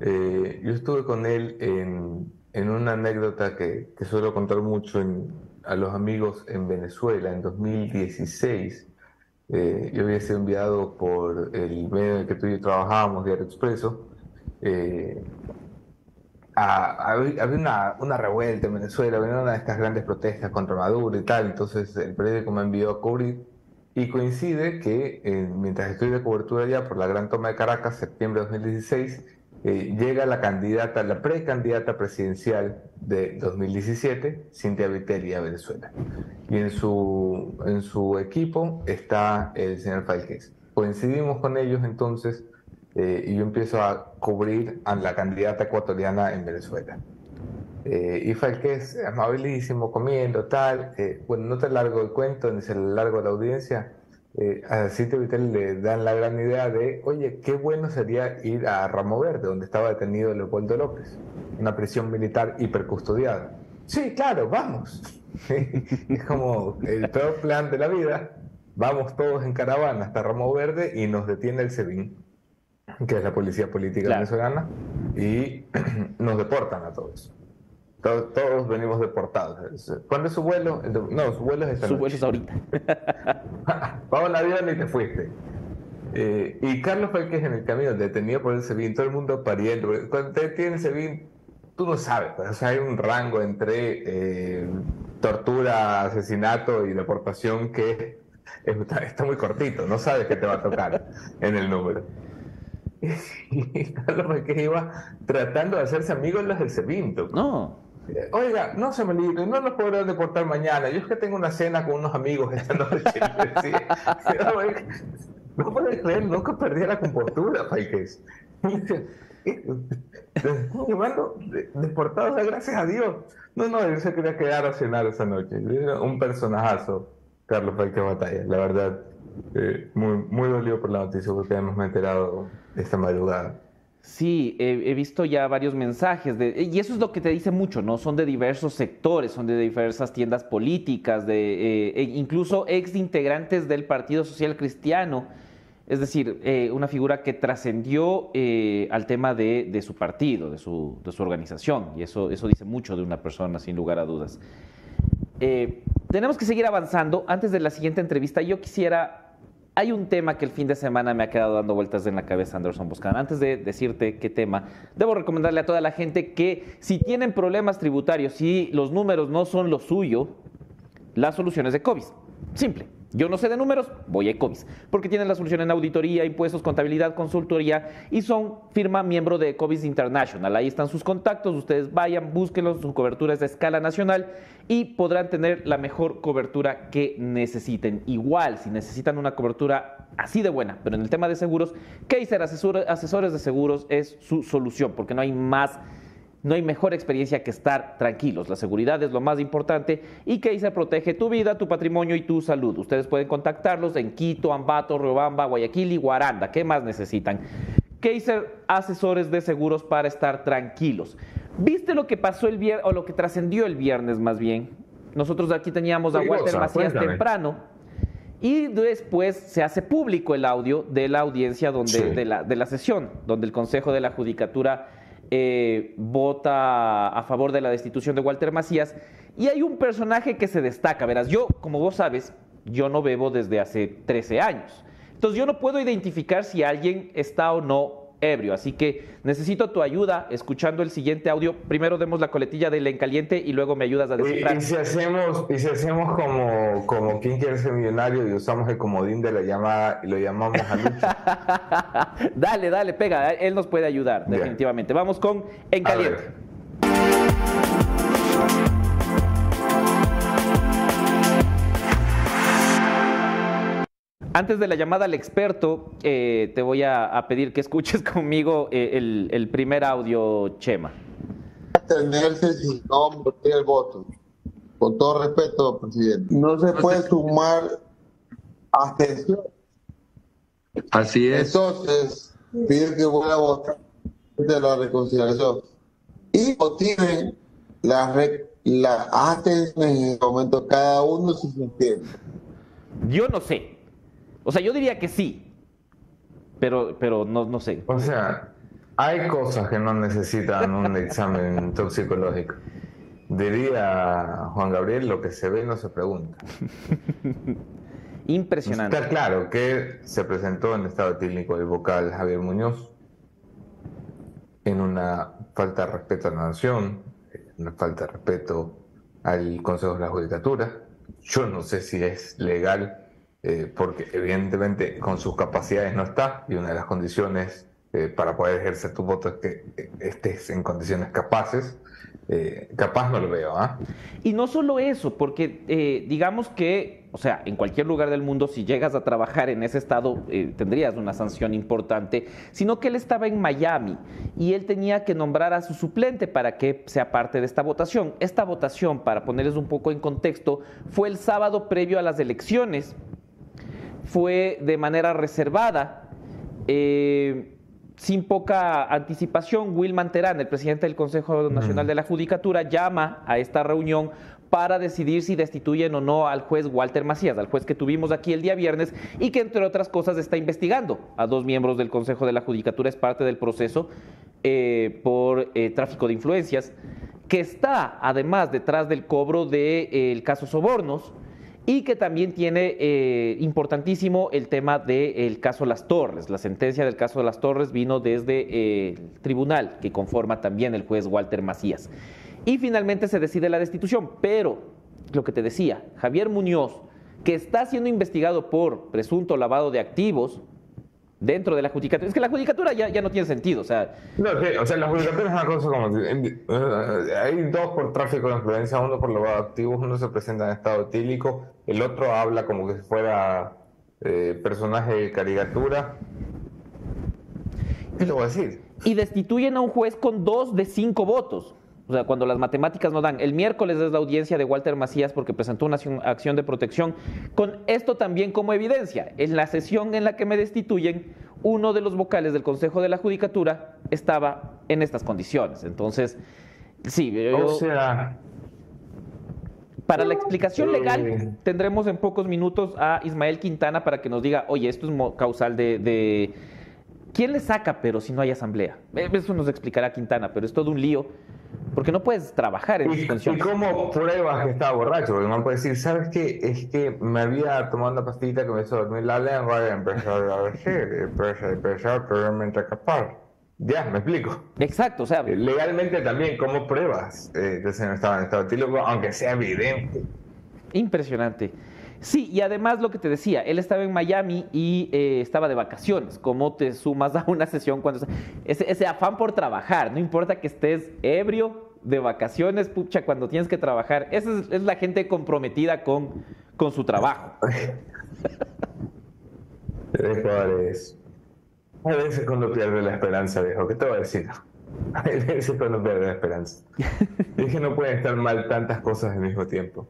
Eh, yo estuve con él en, en una anécdota que, que, suelo contar mucho a los amigos en Venezuela en 2016. yo había sido enviado por el medio en el que tú y yo trabajábamos, Diario Expreso, había una, una, revuelta en Venezuela, había una de estas grandes protestas contra Maduro y tal, entonces el periódico me envió a cubrir y coincide que eh, mientras estoy de cobertura ya por la gran toma de Caracas, septiembre de 2016, eh, llega la candidata, la precandidata presidencial de 2017, Cintia Vitelli a Venezuela. Y en su, en su equipo está el señor Falquez. Coincidimos con ellos entonces eh, y yo empiezo a cubrir a la candidata ecuatoriana en Venezuela. Eh, y es amabilísimo, comiendo, tal. Eh, bueno, no te largo el cuento, ni se largo la audiencia. Eh, a Cintia Vitel le dan la gran idea de, oye, qué bueno sería ir a Ramo Verde, donde estaba detenido Leopoldo López, una prisión militar hipercustodiada. Sí, claro, vamos. <laughs> es como el peor plan de la vida. Vamos todos en caravana hasta Ramo Verde y nos detiene el SEBIN, que es la policía política venezolana, y <clears throat> nos deportan a todos. Todos. venimos deportados. ¿Cuándo es su vuelo? No, su vuelo es esta Su vuelo es ahorita. <laughs> Vamos al avión y te fuiste. Eh, y Carlos Falques en el camino detenido por el SEBIN, todo el mundo pariendo. Cuando te detiene el SEBIN, tú no sabes, pues, o sea, hay un rango entre eh, tortura, asesinato y deportación que <laughs> está, muy cortito, no sabes qué te va a tocar <laughs> en el número. Y Carlos Falques iba tratando de hacerse amigo de los del SEBIN. No. Oiga, no se me libre, no nos podrán deportar mañana. Yo es que tengo una cena con unos amigos esta noche. <laughs> No puedes creer, nunca perdí la compostura, Paikes. Llevando deportados, gracias a Dios. No, no, él se quería quedar a cenar esa noche. un personajazo, Carlos Paikes Batalla. La verdad, eh, muy, muy dolido por la noticia porque hemos enterado esta madrugada. Sí, he, visto ya varios mensajes de, y eso es lo que te dice mucho, ¿no? Son de diversos sectores, son de diversas tiendas políticas, de eh, e incluso ex integrantes del Partido Social Cristiano es decir, eh, una figura que trascendió eh, al tema de, su partido, de su, organización, y eso, eso dice mucho de una persona, sin lugar a dudas. Tenemos que seguir avanzando. Antes de la siguiente entrevista, yo quisiera... Hay un tema que el fin de semana me ha quedado dando vueltas en la cabeza, Anderson Boscan. Antes de decirte qué tema, debo recomendarle a toda la gente que si tienen problemas tributarios, si los números no son lo suyo, las soluciones de COVID. Simple yo no sé de números, voy a Ecovis, porque tienen la solución en auditoría, impuestos, contabilidad, consultoría y son firma miembro de Ecovis International. Ahí están sus contactos, ustedes vayan, búsquenlos, su cobertura es de escala nacional y podrán tener la mejor cobertura que necesiten. Igual, si necesitan una cobertura así de buena, pero en el tema de seguros, Kaiser Asesores de Seguros es su solución, porque no hay más no hay mejor experiencia que estar tranquilos. La seguridad es lo más importante y Kaiser protege tu vida, tu patrimonio y tu salud. Ustedes pueden contactarlos en Quito, Ambato, Riobamba, Guayaquil y Guaranda. ¿Qué más necesitan? Kaiser Asesores de Seguros para estar tranquilos. ¿Viste lo que pasó el viernes, o lo que trascendió el viernes más bien? Nosotros aquí teníamos a Walter Macías temprano y después se hace público el audio de la audiencia donde, de, la, de la sesión, donde el Consejo de la Judicatura eh, vota a favor de la destitución de Walter Macías. Y hay un personaje que se destaca, verás, yo, como vos sabes, yo no bebo desde hace 13 años. Entonces yo no puedo identificar si alguien está o no ebrio. Así que necesito tu ayuda escuchando el siguiente audio. Primero demos la coletilla del en caliente y luego me ayudas a descifrar. Y, si hacemos, y si hacemos como, como quien quiere ser millonario y usamos el comodín de la llamada y lo llamamos a Lucho. <laughs> dale, dale, pega. Él nos puede ayudar, definitivamente. Vamos con en Antes de la llamada al experto, eh, te voy a, pedir que escuches <laughs> conmigo eh, el, primer audio, Chema. Tenerse sin nombre el voto. Con todo respeto, presidente. No se puede sumar abstención. Así es. Entonces, pide que vuelva a votar de la reconciliación y motiven la, la abstención en el momento cada uno si se entiende. Yo no sé. O sea, yo diría que sí, pero, pero no, no sé. O sea, hay cosas que no necesitan un <laughs> examen toxicológico. Diría Juan Gabriel, lo que se ve no se pregunta. Impresionante. Está claro que se presentó en estado técnico el vocal Javier Muñoz en una falta de respeto a la nación, una falta de respeto al Consejo de la Judicatura. Yo no sé si es legal eh, porque evidentemente con sus capacidades no está, y una de las condiciones eh, para poder ejercer tu voto es que eh, estés en condiciones capaces. capaz no lo veo. ¿ah? Y no solo eso, porque digamos que, o sea, en cualquier lugar del mundo, si llegas a trabajar en ese estado, tendrías una sanción importante, sino que él estaba en Miami y él tenía que nombrar a su suplente para que sea parte de esta votación. Esta votación, para ponerles un poco en contexto, fue el sábado previo a las elecciones fue de manera reservada. Eh, sin poca anticipación, Wilman Terán, el presidente del Consejo Nacional de la Judicatura, llama a esta reunión para decidir si destituyen o no al juez Walter Macías, al juez que tuvimos aquí el día viernes y que entre otras cosas está investigando a dos miembros del Consejo de la Judicatura, es parte del proceso eh, por eh, tráfico de influencias, que está además detrás del cobro del de, caso Sobornos y que también tiene eh, importantísimo el tema del caso Las Torres. La sentencia del caso de Las Torres vino desde eh, el tribunal que conforma también el juez Walter Macías. Y finalmente se decide la destitución, pero lo que te decía, Javier Muñoz, que está siendo investigado por presunto lavado de activos, dentro de la judicatura. Es que la judicatura ya, ya no tiene sentido. O sea, no, o sea, la judicatura es una cosa como. Eh, hay dos por tráfico de influencia, uno por lavado de activos, uno se presenta en estado etílico, el otro habla como que si fuera eh, personaje de caricatura. ¿Qué te voy a decir? Y destituyen a un juez con dos de cinco votos. O sea, cuando las matemáticas no dan. El miércoles es la audiencia de Walter Macías porque presentó una acción de protección con esto también como evidencia. En la sesión en la que me destituyen, uno de los vocales del Consejo de la Judicatura estaba en estas condiciones. Entonces, sí, o sea, para la explicación legal tendremos en pocos minutos a Ismael Quintana para que nos diga, oye, esto es causal de, de... ¿Quién le saca pero si no hay asamblea? Eso nos explicará Quintana, pero es todo un lío porque no puedes trabajar en ¿Y, ¿Y cómo pruebas que estaba borracho? Porque no puedes decir, ¿sabes qué? Es que me había tomado una pastilla que me hizo dormir la lengua y empezó a decir, empezó a realmente escapar. Ya, me explico. Exacto, o sea. Eh, legalmente también, ¿cómo pruebas eh, que se estaba en estado etílico, aunque sea evidente? Impresionante. Sí, y además lo que te decía, él estaba en Miami y eh, estaba de vacaciones. ¿Cómo te sumas a una sesión cuando... Ese, ese afán por trabajar, no importa que estés ebrio, de vacaciones, pucha, cuando tienes que trabajar. Esa es, la gente comprometida con, con su trabajo. <laughs> es. A veces cuando pierde la esperanza, viejo, ¿qué te voy a decir? <laughs> A veces cuando pierde la esperanza. Es que no pueden estar mal tantas cosas al mismo tiempo.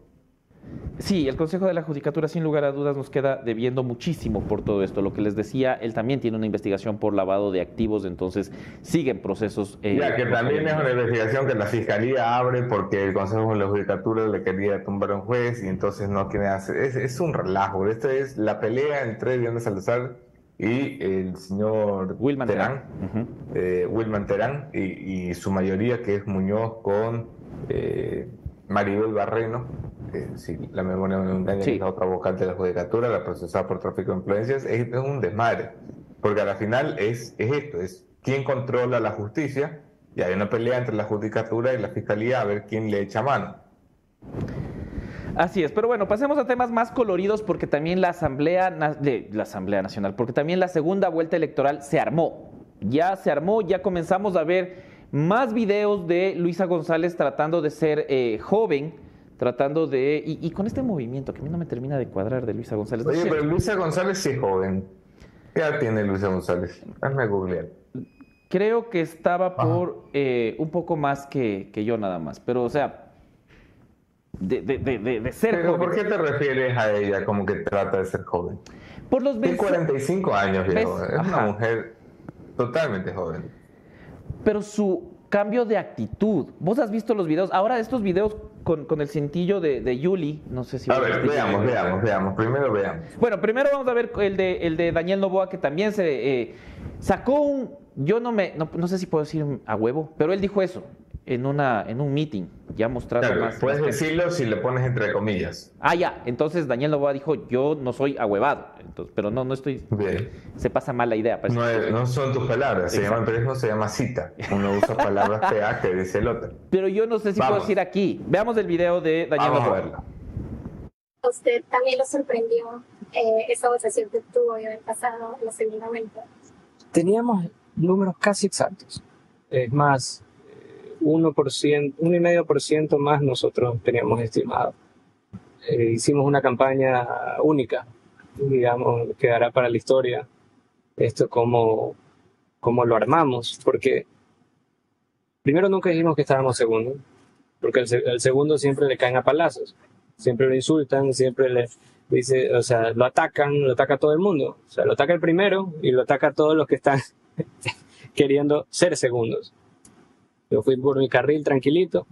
Sí, el Consejo de la Judicatura sin lugar a dudas nos queda debiendo muchísimo por todo esto. Lo que les decía, él también tiene una investigación por lavado de activos, entonces siguen procesos. Eh, ya, que también es una investigación que la Fiscalía abre porque el Consejo de la Judicatura le quería tumbar a un juez y entonces no quiere hacer. Es, un relajo. Esta es la pelea entre Diana Salazar y el señor Wilman Terán, eh, Wilman Terán y, su mayoría que es Muñoz con eh, Maribel Barreno si la memoria me engaña, sí. la otra vocal de la judicatura, la procesada por tráfico de influencias, es, un desmadre. Porque al final es, es esto, es quién controla la justicia y hay una pelea entre la judicatura y la fiscalía a ver quién le echa mano. Así es, pero bueno, pasemos a temas más coloridos porque también la Asamblea, de, la Asamblea Nacional, porque también la segunda vuelta electoral se armó. Ya se armó, ya comenzamos a ver más videos de Luisa González tratando de ser eh, joven, tratando de... Y, con este movimiento que a mí no me termina de cuadrar de Luisa González. Oye, pero Luisa González sí es joven. ¿Qué edad tiene Luisa González? Hazme googlear. Creo que estaba por eh, un poco más que, yo nada más. Pero, o sea, de, de, de, de ser ¿Pero ¿Por qué te refieres a ella como que trata de ser joven? Por los Tiene 45 años, viejo. Es una mujer totalmente joven. Pero su cambio de actitud. Vos has visto los videos. Ahora estos videos con, con el cintillo de, de, Yuli, no sé si... A ver, veamos, veamos, veamos. Primero veamos. Bueno, primero vamos a ver el de, el de Daniel Novoa, que también se eh, sacó un... Yo no me... No, no sé si puedo decir a huevo, pero él dijo eso en, una, en un meeting, ya mostrando más. Puedes decirlo si le pones entre comillas. Ah, ya. Entonces Daniel Novoa dijo, yo no soy ahuevado. Entonces, pero no, no estoy... Bien. Se pasa mal la idea. No, no, son tus palabras, se llama, eso se llama cita. Uno usa palabras <laughs> feas que dice el otro. Pero yo no sé si puedo decir aquí. Veamos el video de Daniel Vamos Novoa. A verlo. usted también lo sorprendió eh, esa votación que tuvo el pasado, la segunda vuelta? Teníamos números casi exactos. Es más, 1%, 1,5% más nosotros teníamos estimado. Eh, hicimos una campaña única, digamos, quedará para la historia esto como, como lo armamos, porque primero nunca dijimos que estábamos segundos, porque el, segundo siempre le caen a palazos, siempre lo insultan, siempre le dice, o sea, lo atacan, lo ataca todo el mundo, o sea, lo ataca el primero y lo ataca a todos los que están <laughs> queriendo ser segundos. Yo fui por mi carril tranquilito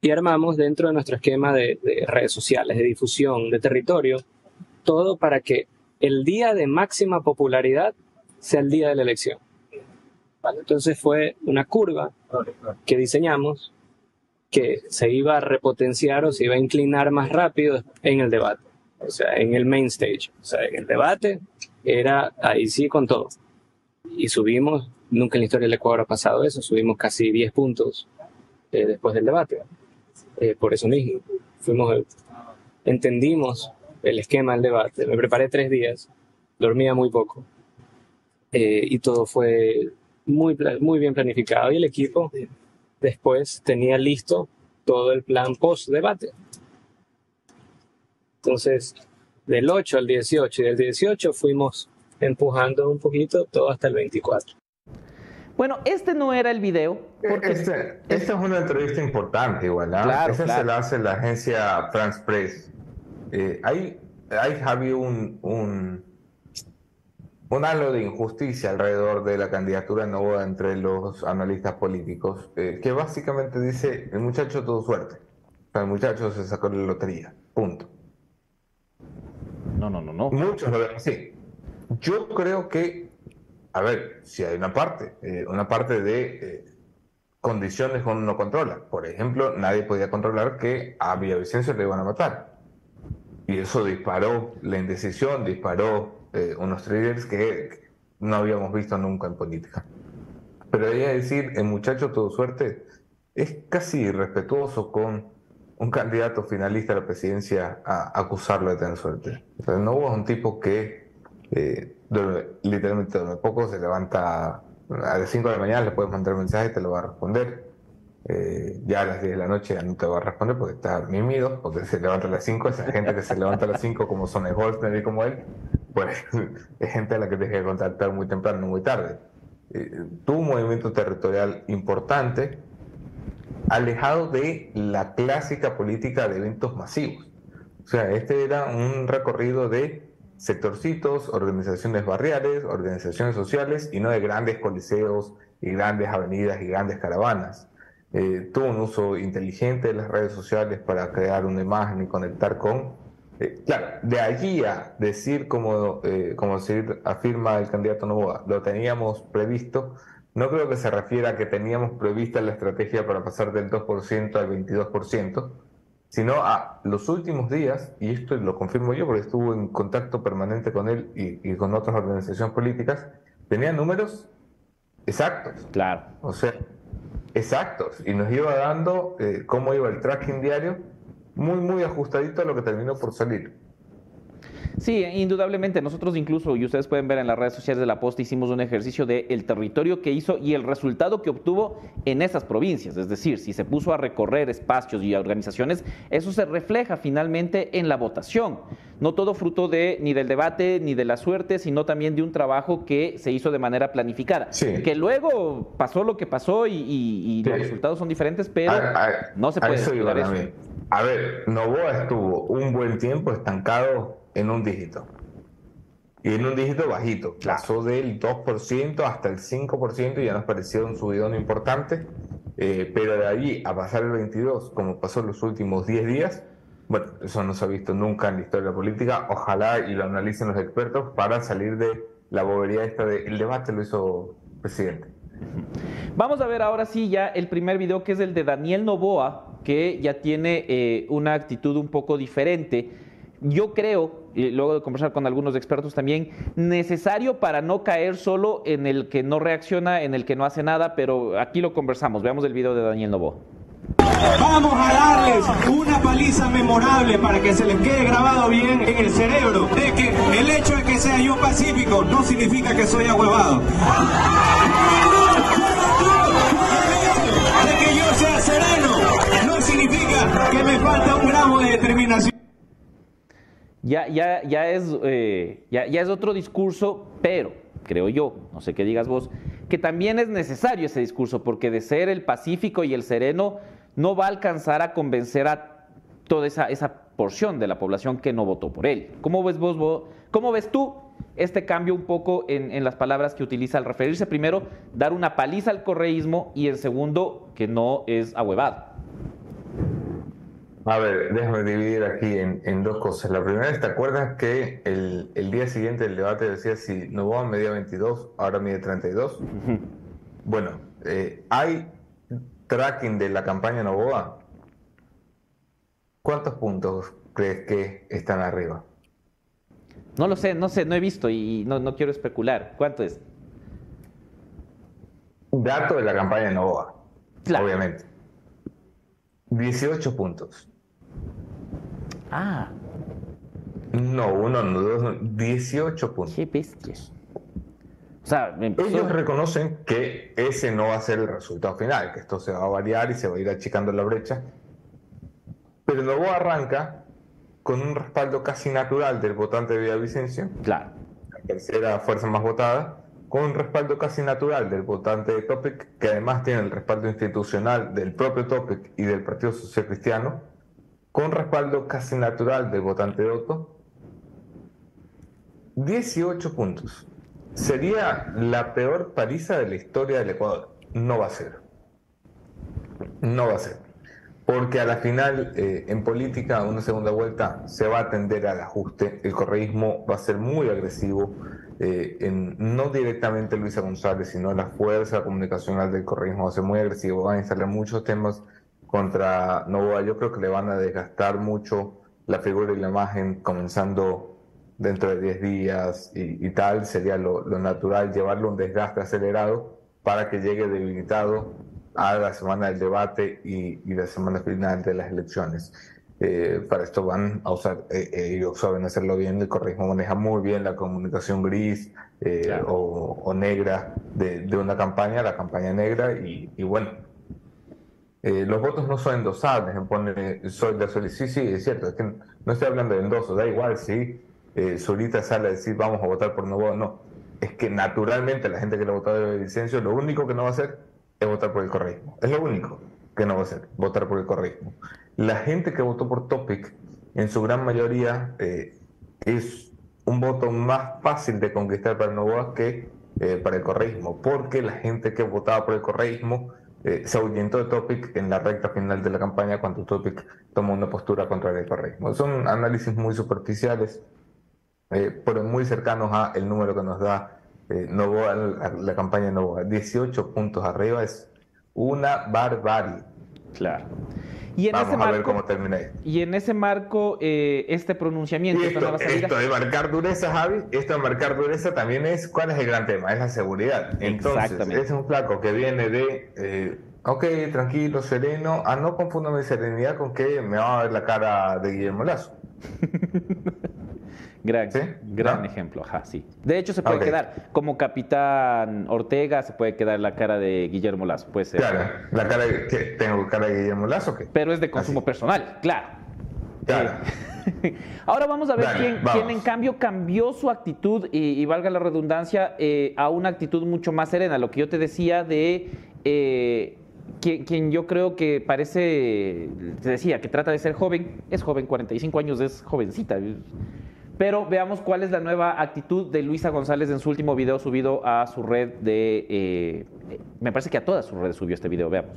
y armamos dentro de nuestro esquema de, de redes sociales, de difusión, de territorio, todo para que el día de máxima popularidad sea el día de la elección. ¿Vale? Entonces fue una curva que diseñamos que se iba a repotenciar o se iba a inclinar más rápido en el debate, o sea, en el main stage. O sea, en el debate era ahí sí con todo. Y subimos, nunca en la historia del Ecuador ha pasado eso, subimos casi 10 puntos eh, después del debate. Eh, por eso mismo, fuimos, entendimos el esquema del debate. Me preparé tres días, dormía muy poco eh, y todo fue muy, muy bien planificado y el equipo después tenía listo todo el plan post-debate. Entonces, del 8 al 18 y del 18 fuimos empujando un poquito todo hasta el 24. Bueno, este no era el video. Porque... Este, esta es una entrevista importante, igual. ¿ah? Claro, Esa claro. se la hace la agencia France Press. Eh, hay, hay, Javi, un, un, un halo de injusticia alrededor de la candidatura de Novoa entre los analistas políticos, eh, que básicamente dice, el muchacho tuvo suerte. O sea, el muchacho se sacó la lotería. Punto. No, no, no, no. Muchos lo ven así. Yo creo que, a ver, si hay una parte, eh, una parte de eh, condiciones que uno no controla. Por ejemplo, nadie podía controlar que a Villavicencio le iban a matar. Y eso disparó la indecisión, disparó eh, unos triggers que, no habíamos visto nunca en política. Pero ella decir, el muchacho tuvo suerte, es casi irrespetuoso con un candidato finalista a la presidencia a acusarlo de tener suerte. No hubo un tipo que eh, duerme- literalmente duerme poco, se levanta a las 5 de la mañana, le puedes mandar mensaje y te lo va a responder. Eh, ya a las 10 de la noche ya no te va a responder porque está mimido, porque se levanta a las 5. Esa gente que se levanta a las 5 como Sonny Holzner y como él, pues <laughs> es gente a la que tienes que contactar muy temprano, no muy tarde. Eh, un movimiento territorial importante, alejado de la clásica política de eventos masivos. O sea, este era un recorrido de sectorcitos, organizaciones barriales, organizaciones sociales y no de grandes coliseos y grandes avenidas y grandes caravanas. Eh, tuvo un uso inteligente de las redes sociales para crear una imagen y conectar con... eh, claro, de allí a decir, como, eh, como se afirma el candidato Novoa, lo teníamos previsto, no creo que se refiera a que teníamos prevista la estrategia para pasar del 2% al 22%, sino a los últimos días, y esto lo confirmo yo porque estuve en contacto permanente con él y, y con otras organizaciones políticas, tenían números exactos. Claro. O sea, exactos. Y nos iba dando eh, cómo iba el tracking diario, muy, muy ajustadito a lo que terminó por salir. Sí, indudablemente. Nosotros incluso, y ustedes pueden ver en las redes sociales de la posta, hicimos un ejercicio de el territorio que hizo y el resultado que obtuvo en esas provincias. Es decir, si se puso a recorrer espacios y organizaciones, eso se refleja finalmente en la votación. No todo fruto de ni del debate ni de la suerte, sino también de un trabajo que se hizo de manera planificada. Sí. Que luego pasó lo que pasó y, y- y los resultados son diferentes, pero A- a- no se puede eso. A ver, Novoa estuvo un buen tiempo estancado en un dígito. Y en un dígito bajito. Pasó del 2% hasta el 5% y ya nos pareció un subidón importante. Eh, pero de allí a pasar el 22, como pasó en los últimos 10 días, bueno, eso no se ha visto nunca en la historia de la política. Ojalá y lo analicen los expertos para salir de la bobería esta de el debate lo hizo el presidente. Vamos a ver ahora sí ya el primer video que es el de Daniel Novoa, que ya tiene eh, una actitud un poco diferente. Yo creo, y luego de conversar con algunos expertos también, necesario para no caer solo en el que no reacciona, en el que no hace nada, pero aquí lo conversamos. Veamos el video de Daniel Novoa. Vamos a darles una paliza memorable para que se les quede grabado bien en el cerebro de que el hecho de que sea yo pacífico no significa que soy ahuevado. De que yo sea sereno no significa que me falta un gramo de determinación. Ya, ya, ya, es, eh, ya, ya es otro discurso, pero creo yo, no sé qué digas vos, que también es necesario ese discurso, porque de ser el pacífico y el sereno no va a alcanzar a convencer a toda esa, esa porción de la población que no votó por él. ¿Cómo ves vos, vos- cómo ves tú este cambio un poco en, en las palabras que utiliza al referirse primero, dar una paliza al correísmo y en segundo, que no es ahuevado? A ver, déjame dividir aquí en, dos cosas. La primera, ¿te acuerdas que el, día siguiente del debate decía si Novoa medía 22, ahora mide 32? Bueno, eh, hay tracking de la campaña Novoa. ¿Cuántos puntos crees que están arriba? No lo sé, no sé, no he visto y no, no quiero especular. ¿Cuánto es? Dato de la campaña Novoa, obviamente. 18 puntos. Ah. No, uno, no, dos, 18 puntos. Qué bestias. O sea, Ellos reconocen que ese no va a ser el resultado final, que esto se va a variar y se va a ir achicando la brecha. Pero luego arranca con un respaldo casi natural del votante de Villavicencio. Claro. La tercera fuerza más votada con un respaldo casi natural del votante de Topic, que además tiene el respaldo institucional del propio Topic y del Partido Social Cristiano, con respaldo casi natural del votante de Otto, 18 puntos. Sería la peor paliza de la historia del Ecuador. No va a ser. No va a ser. Porque a la final, eh, en política, una segunda vuelta se va a tender al ajuste. El correísmo va a ser muy agresivo eh, en, no directamente Luisa González, sino la fuerza comunicacional del correísmo va a ser muy agresivo, van a instalar muchos temas contra Novoa. Yo creo que le van a desgastar mucho la figura y la imagen, comenzando dentro de 10 días y, tal, sería lo, natural llevarlo un desgaste acelerado para que llegue debilitado a la semana del debate y, y la semana final de las elecciones. Eh, para esto van a usar, eh, eh, ellos saben hacerlo bien, el correísmo maneja muy bien la comunicación gris o, negra de, una campaña, la campaña negra, y, bueno, los votos no son endosables, pone soy de Sol, sí, sí, es cierto, es que no estoy hablando de endoso, da igual si Zurita sale a decir vamos a votar por Novoa, no, es que naturalmente la gente que le votado de licencia, lo único que no va a hacer es votar por el correísmo, es lo único que no va a hacer, votar por el correísmo. La gente que votó por Topic, en su gran mayoría, eh, es un voto más fácil de conquistar para Novoa que eh, para el correísmo, porque la gente que votaba por el correísmo eh, se ahuyentó de Topic en la recta final de la campaña cuando Topic tomó una postura contra el correísmo. Son análisis muy superficiales, pero muy cercanos a el número que nos da Novoa, la, la campaña Novoa. 18 puntos arriba es una barbarie. Claro. Y en Vamos ese a ver cómo termina Y en ese marco, eh, este pronunciamiento, esto, esto, de marcar dureza, Javi, esto de marcar dureza también es, ¿cuál es el gran tema? Es la seguridad. Entonces, es un flaco que viene de, eh, ok, tranquilo, sereno, a no confundo mi serenidad con que me va a ver la cara de Guillermo Lazo. <laughs> Gran, gran ejemplo, ajá, sí. De hecho, se puede quedar como capitán Ortega, se puede quedar la cara de Guillermo Lazo, puede ser. Claro, la cara de, que tengo cara de Guillermo Lazo, ¿qué? Pero es de consumo personal, claro. Claro. Eh, <laughs> ahora vamos a ver quién, en cambio cambió su actitud, y, valga la redundancia, eh, a una actitud mucho más serena. Lo que yo te decía de eh, quien, quien, yo creo que parece, te decía, que trata de ser joven, es joven, 45 años, es jovencita. Pero veamos cuál es la nueva actitud de Luisa González en su último video subido a su red de... Eh, me parece que a todas sus redes subió este video, veamos.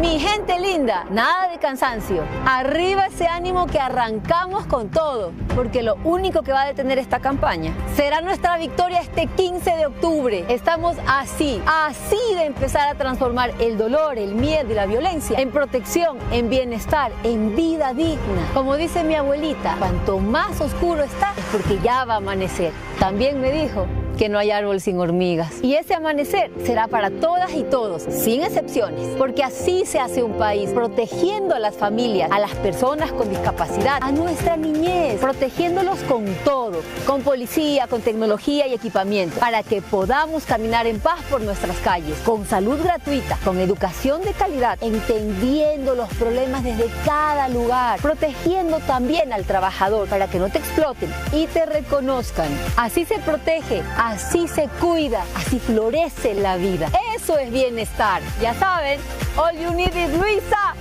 Mi gente linda, nada de cansancio. Arriba ese ánimo que arrancamos con todo, porque lo único que va a detener esta campaña será nuestra victoria este 15 de octubre. Estamos así, así de empezar a transformar el dolor, el miedo y la violencia en protección, en bienestar, en vida digna. Como dice mi abuelita, cuanto más oscuro está es porque ya va a amanecer. También me dijo, que no hay árbol sin hormigas. Y ese amanecer será para todas y todos, sin excepciones, porque así se hace un país, protegiendo a las familias, a las personas con discapacidad, a nuestra niñez, protegiéndolos con todo, con policía, con tecnología y equipamiento, para que podamos caminar en paz por nuestras calles, con salud gratuita, con educación de calidad, entendiendo los problemas desde cada lugar, protegiendo también al trabajador para que no te exploten y te reconozcan. Así se protege, Así se cuida, así florece la vida. Eso es bienestar. Ya saben, all you need is Luisa.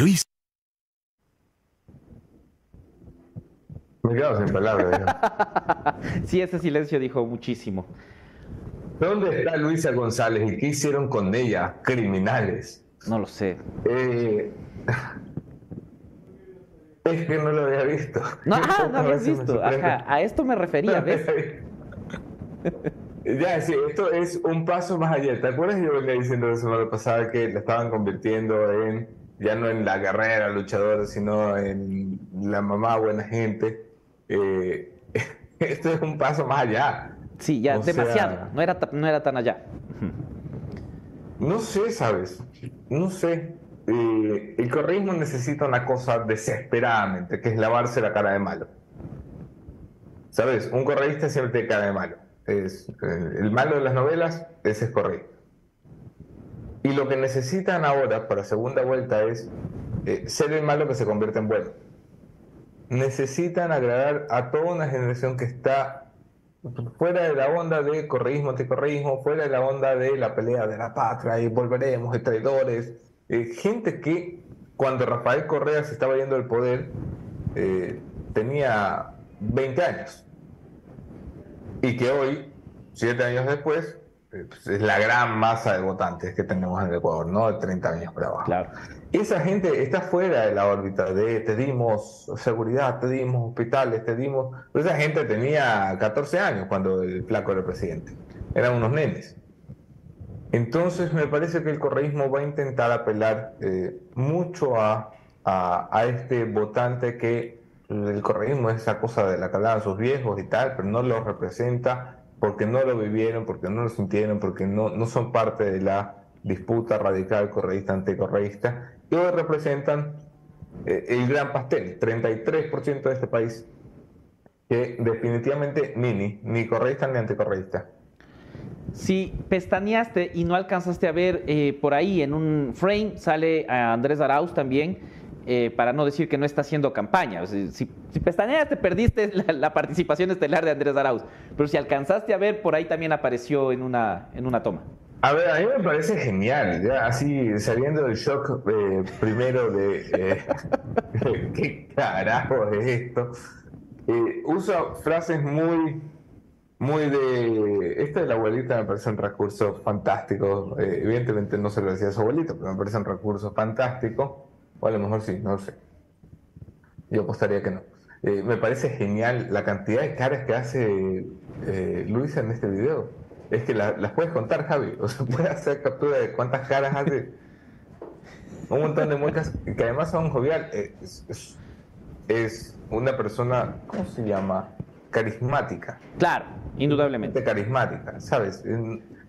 Luis. Me quedo sin palabras. <laughs> sí, ese silencio dijo muchísimo. ¿Dónde está Luisa González y qué hicieron con ella? Criminales. No lo sé. Eh, es que no lo había visto. No, ah, no habías visto. Ajá, a esto me refería, ¿ves? Ya, sí, esto es un paso más allá. ¿Te acuerdas? Yo venía diciendo la semana pasada que la estaban convirtiendo en, ya no en la guerrera luchadora, sino en la mamá buena gente. Eh, <laughs> esto es un paso más allá. Sí, ya, O sea- demasiado. No, era, no era tan allá. No sé, ¿sabes? No sé. Eh, el correísmo necesita una cosa desesperadamente, que es lavarse la cara de malo. ¿Sabes? Un correísta siempre tiene cara de malo. Es, eh, el malo de las novelas, ese es correísta. Y lo que necesitan ahora para segunda vuelta es eh, ser el malo que se convierte en bueno. Necesitan agradar a toda una generación que está fuera de la onda de correísmo, anticorreísmo, fuera de la onda de la pelea de la patria y volveremos, traidores. Eh, gente que cuando Rafael Correa se estaba yendo del poder eh, tenía 20 años y que hoy, siete años después, eh, pues, es la gran masa de votantes que tenemos en el Ecuador, ¿no? De 30 años para abajo. Claro. Esa gente está fuera de la órbita de te dimos seguridad, te dimos hospitales, te dimos... Pero esa gente tenía 14 años cuando el flaco era presidente. Eran unos nenes. Entonces me parece que el correísmo va a intentar apelar eh, mucho a, a, este votante que el correísmo es esa cosa de la que hablaban sus viejos y tal, pero no lo representa porque no lo vivieron, porque no lo sintieron, porque no, no son parte de la disputa radical correísta-anticorreísta, y hoy representan eh, el gran pastel, 33% de este país, que definitivamente ni, ni, ni correísta ni anticorreísta. Si pestañeaste y no alcanzaste a ver eh, por ahí en un frame, sale a Andrés Arauz también, eh, para no decir que no está haciendo campaña. Si, si perdiste <laughs> la, participación estelar de Andrés Arauz. Pero si alcanzaste a ver, por ahí también apareció en una, en una toma. A ver, a mí me parece genial, ya así saliendo del shock eh, primero de <laughs> <laughs> qué carajo es esto. Usa frases muy, muy de. Esta de la abuelita me parece un recurso fantástico. Eh, evidentemente no se lo decía a su abuelita, pero me parece un recurso fantástico. O a lo mejor sí, no lo sé. Yo apostaría que no. Eh, me parece genial la cantidad de caras que hace eh, Luisa en este video. Es que la- las puedes contar, Javi. O sea, <laughs> puedes hacer captura de cuántas caras hace. Un montón de muecas que además son jovial. Eh, es una persona, ¿cómo se llama? Carismática. Claro, indudablemente. Carismática, ¿sabes?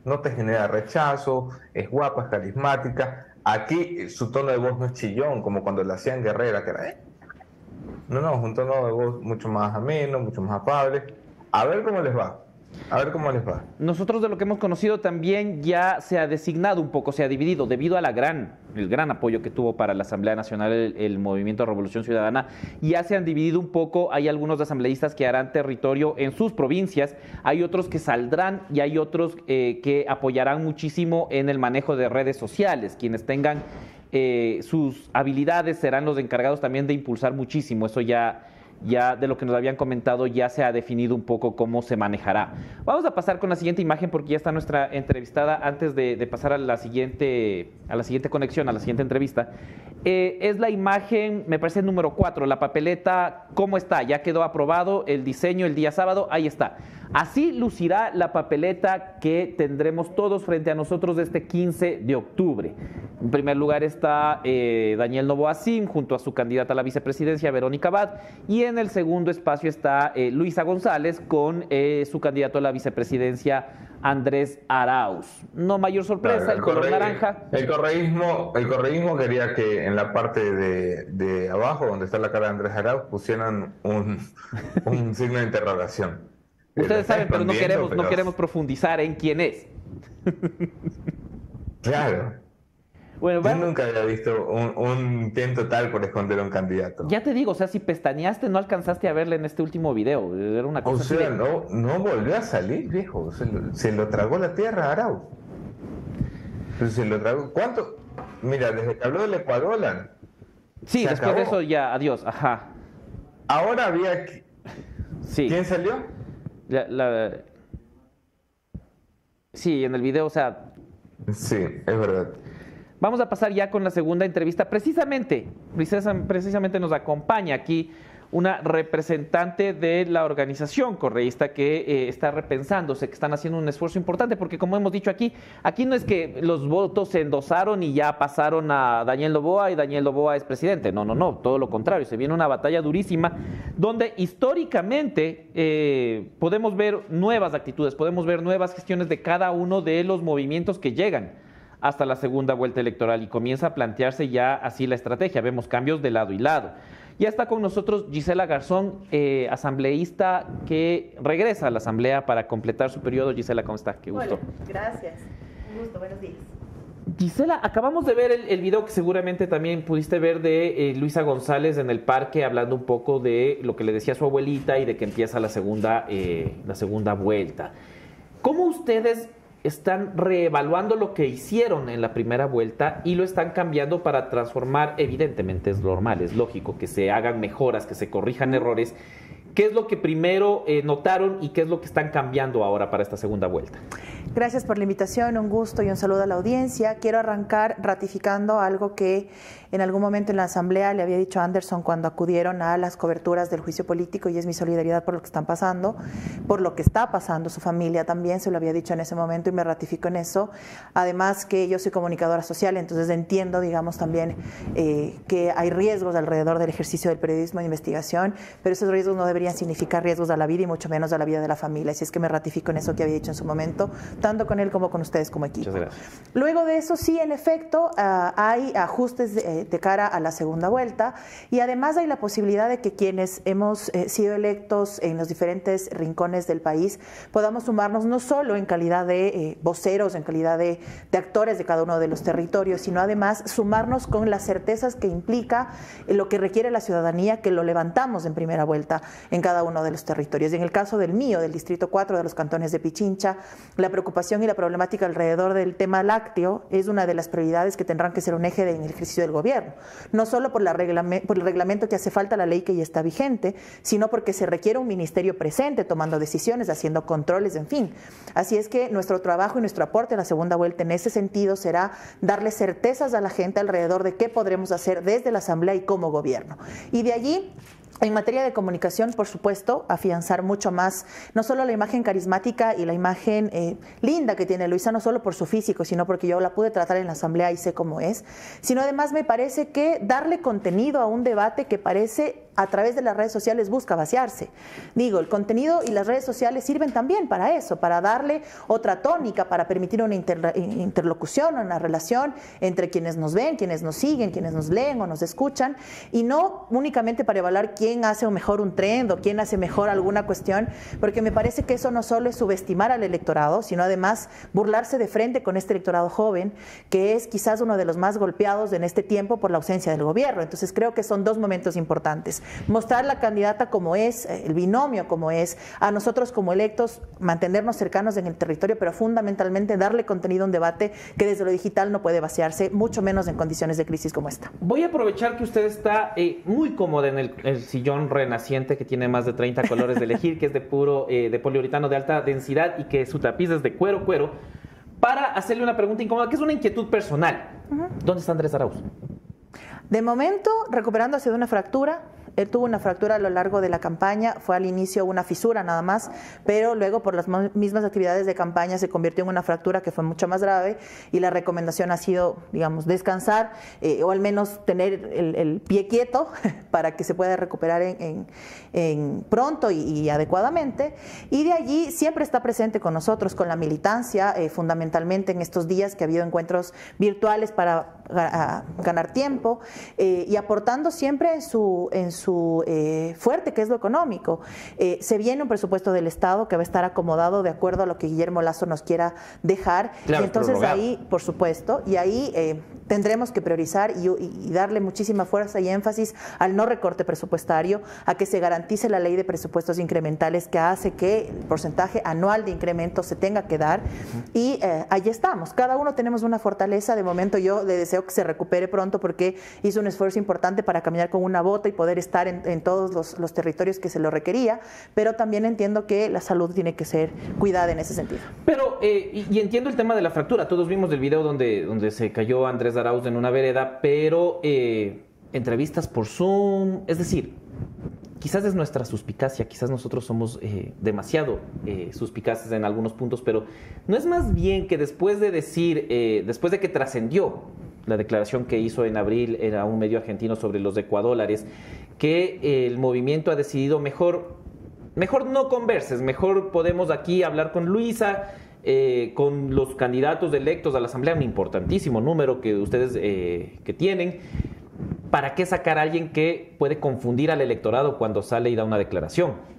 No te genera rechazo, es guapa, es carismática. Aquí eh, su tono de voz no es chillón, como cuando la hacían guerrera, que era... "Eh". No, no, es un tono de voz mucho más ameno, mucho más afable. A ver cómo les va. A ver cómo les va. Nosotros de lo que hemos conocido también ya se ha designado un poco, se ha dividido debido a la gran, el gran apoyo que tuvo para la Asamblea Nacional el, Movimiento Revolución Ciudadana. Ya se han dividido un poco, hay algunos asambleístas que harán territorio en sus provincias, hay otros que saldrán y hay otros eh, que apoyarán muchísimo en el manejo de redes sociales. Quienes tengan eh, sus habilidades serán los encargados también de impulsar muchísimo. Eso ya ya de lo que nos habían comentado ya se ha definido un poco cómo se manejará. Vamos a pasar con la siguiente imagen porque ya está nuestra entrevistada antes de, pasar a la siguiente a la siguiente conexión, a la siguiente entrevista. Eh, es la imagen, me parece número 4, la papeleta, ¿cómo está? Ya quedó aprobado el diseño el día sábado, ahí está. Así lucirá la papeleta que tendremos todos frente a nosotros este 15 de octubre. En primer lugar está eh, Daniel Novoasim junto a su candidata a la vicepresidencia, Verónica Abad, y en el segundo espacio está eh, Luisa González con eh, su candidato a la vicepresidencia, Andrés Arauz. No mayor sorpresa, Claro, el color corre- naranja. El correísmo, el correísmo quería que en la parte de, de abajo, donde está la cara de Andrés Arauz, pusieran un, un signo de interrogación. Ustedes saben, pero no queremos, no queremos profundizar en quién es. Claro. Bueno, Yo nunca había visto un, un intento tal por esconder a un candidato. ya te digo, o sea, si pestañeaste no alcanzaste a verle en este último video. Era una O cosa así sea, de- no, no volvió a salir, viejo. Se lo, se lo tragó la tierra a Arauz. Pero se lo tragó. ¿Cuánto? Mira, desde que habló del Ecuador, Sí, después de eso ya, adiós, ajá. ahora había. Sí. ¿Quién salió? La- la- Sí, en el video, o sea... Sí, es verdad. Vamos a pasar ya con la segunda entrevista. Precisamente, precisamente nos acompaña aquí una representante de la organización correísta que eh, está repensándose, que están haciendo un esfuerzo importante, porque como hemos dicho aquí, aquí no es que los votos se endosaron y ya pasaron a Daniel Loboa y Daniel Loboa es presidente. No, no, no, todo lo contrario. Se viene una batalla durísima donde históricamente eh, podemos ver nuevas actitudes, podemos ver nuevas gestiones de cada uno de los movimientos que llegan hasta la segunda vuelta electoral y comienza a plantearse ya así la estrategia. Vemos cambios de lado y lado. Ya está con nosotros Gisela Garzón, eh, asambleísta que regresa a la asamblea para completar su periodo. Gisela, ¿cómo está? Qué gusto. gracias. Un gusto, buenos días. Gisela, acabamos de ver el, video que seguramente también pudiste ver de eh, Luisa González en el parque hablando un poco de lo que le decía su abuelita y de que empieza la segunda, eh, la segunda vuelta. ¿Cómo ustedes están reevaluando lo que hicieron en la primera vuelta y lo están cambiando para transformar, evidentemente es normal, es lógico que se hagan mejoras, que se corrijan errores. ¿Qué es lo que primero eh, notaron y qué es lo que están cambiando ahora para esta segunda vuelta? Gracias por la invitación, un gusto y un saludo a la audiencia. Quiero arrancar ratificando algo que en algún momento en la Asamblea le había dicho a Anderson cuando acudieron a las coberturas del juicio político y es mi solidaridad por lo que están pasando, por lo que está pasando. Su familia también se lo había dicho en ese momento y me ratifico en eso. Además que yo soy comunicadora social, entonces entiendo, digamos, también eh, que hay riesgos alrededor del ejercicio del periodismo de investigación, pero esos riesgos no deberían significar riesgos a la vida y mucho menos a la vida de la familia. Así es que me ratifico en eso que había dicho en su momento, tanto con él como con ustedes como equipo. Muchas gracias. Luego de eso, sí, en efecto, ah, hay ajustes de, de cara a la segunda vuelta. Y además hay la posibilidad de que quienes hemos eh, sido electos en los diferentes rincones del país podamos sumarnos no solo en calidad de eh, voceros, en calidad de, actores de cada uno de los territorios, sino además sumarnos con las certezas que implica lo que requiere la ciudadanía, que lo levantamos en primera vuelta en cada uno de los territorios. Y en el caso del mío, del Distrito 4 de los cantones de Pichincha, la preocupación y la problemática alrededor del tema lácteo es una de las prioridades que tendrán que ser un eje en el ejercicio del gobierno no solo por, por el reglamento que hace falta la ley que ya está vigente, sino porque se requiere un ministerio presente tomando decisiones, haciendo controles, en fin. Así es que nuestro trabajo y nuestro aporte en la segunda vuelta en ese sentido será darle certezas a la gente alrededor de qué podremos hacer desde la Asamblea y como gobierno. Y de allí en materia de comunicación, por supuesto, afianzar mucho más, no solo la imagen carismática y la imagen eh, linda que tiene Luisa, no solo por su físico, sino porque yo la pude tratar en la asamblea y sé cómo es, sino además me parece que darle contenido a un debate que parece a través de las redes sociales busca vaciarse. Digo, el contenido y las redes sociales sirven también para eso, para darle otra tónica, para permitir una interlocución, una relación entre quienes nos ven, quienes nos siguen, quienes nos leen o nos escuchan, y no únicamente para evaluar quién hace mejor un trend o quién hace mejor alguna cuestión, porque me parece que eso no solo es subestimar al electorado, sino además burlarse de frente con este electorado joven, que es quizás uno de los más golpeados en este tiempo por la ausencia del gobierno. Entonces creo que son dos momentos importantes mostrar la candidata como es, el binomio como es, a nosotros como electos mantenernos cercanos en el territorio, pero fundamentalmente darle contenido a un debate que desde lo digital no puede vaciarse, mucho menos en condiciones de crisis como esta. Voy a aprovechar que usted está eh, muy cómoda en el, sillón renaciente que tiene más de 30 colores de elegir, que es de puro, eh, de poliuretano de alta densidad y que su tapiz es de cuero, cuero, para hacerle una pregunta incómoda, que es una inquietud personal. ¿Dónde está Andrés Arauz? De momento, recuperándose de una fractura, él tuvo una fractura a lo largo de la campaña, fue al inicio una fisura nada más, pero luego por las mismas actividades de campaña se convirtió en una fractura que fue mucho más grave y la recomendación ha sido, digamos, descansar eh, o al menos tener el, pie quieto <laughs> para que se pueda recuperar en, pronto y, adecuadamente. Y de allí siempre está presente con nosotros, con la militancia, eh, fundamentalmente en estos días que ha habido encuentros virtuales para ganar tiempo eh, y aportando siempre en su, en su eh, fuerte, que es lo económico. Eh, se viene un presupuesto del Estado que va a estar acomodado de acuerdo a lo que Guillermo Lazo nos quiera dejar. y entonces ahí, por supuesto, y ahí tendremos que priorizar y, y, darle muchísima fuerza y énfasis al no recorte presupuestario, a que se garantice la ley de presupuestos incrementales que hace que el porcentaje anual de incremento se tenga que dar. Y ahí estamos. Cada uno tenemos una fortaleza. De momento yo le deseo que se recupere pronto porque hizo un esfuerzo importante para caminar con una bota y poder estar estar en, todos los, los, territorios que se lo requería, pero también entiendo que la salud tiene que ser cuidada en ese sentido. Pero, eh, y, entiendo el tema de la fractura, todos vimos el video donde, donde se cayó Andrés Arauz en una vereda, pero eh, entrevistas por Zoom, es decir, quizás es nuestra suspicacia, quizás nosotros somos eh, demasiado eh, suspicaces en algunos puntos, pero no es más bien que después de decir, eh, después de que trascendió la declaración que hizo en abril era un medio argentino sobre los ecuadólares, que el movimiento ha decidido mejor, mejor no converses, mejor podemos aquí hablar con Luisa, con los candidatos electos a la Asamblea, un importantísimo número que ustedes que tienen, ¿para qué sacar a alguien que puede confundir al electorado cuando sale y da una declaración?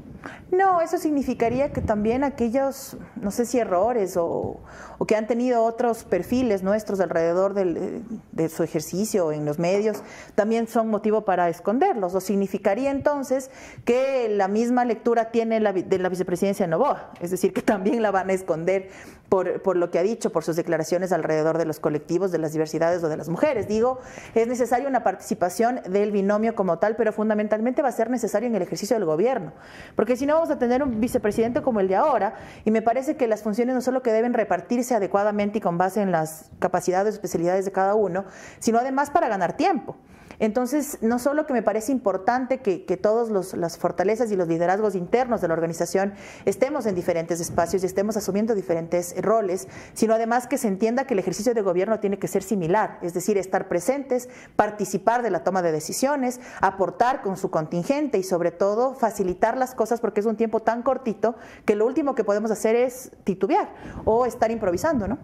No, eso significaría que también aquellos, no sé si errores o, que han tenido otros perfiles nuestros alrededor de su ejercicio en los medios, también son motivo para esconderlos. O significaría entonces que la misma lectura tiene la, de la vicepresidencia de Novoa, es decir, que también la van a esconder por, por lo que ha dicho, por sus declaraciones alrededor de los colectivos, de las diversidades o de las mujeres. Digo, es necesaria una participación del binomio como tal, pero fundamentalmente va a ser necesario en el ejercicio del gobierno, porque si no vamos a tener un vicepresidente como el de ahora, y me parece que las funciones no solo que deben repartirse adecuadamente y con base en las capacidades y especialidades de cada uno, sino además para ganar tiempo. Entonces, no solo que me parece importante que, que todas las fortalezas y los liderazgos internos de la organización estemos en diferentes espacios y estemos asumiendo diferentes roles, sino además que se entienda que el ejercicio de gobierno tiene que ser similar, es decir, estar presentes, participar de la toma de decisiones, aportar con su contingente y sobre todo facilitar las cosas porque es un tiempo tan cortito que lo último que podemos hacer es titubear o estar improvisando, ¿no?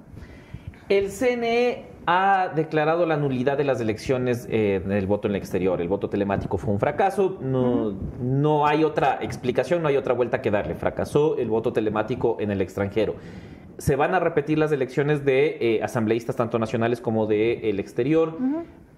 El CNE ha declarado la nulidad de las elecciones eh, del voto en el exterior. El voto telemático fue un fracaso. No, no hay otra explicación, no hay otra vuelta que darle. Fracasó el voto telemático en el extranjero. Se van a repetir las elecciones de eh, asambleístas tanto nacionales como del el exterior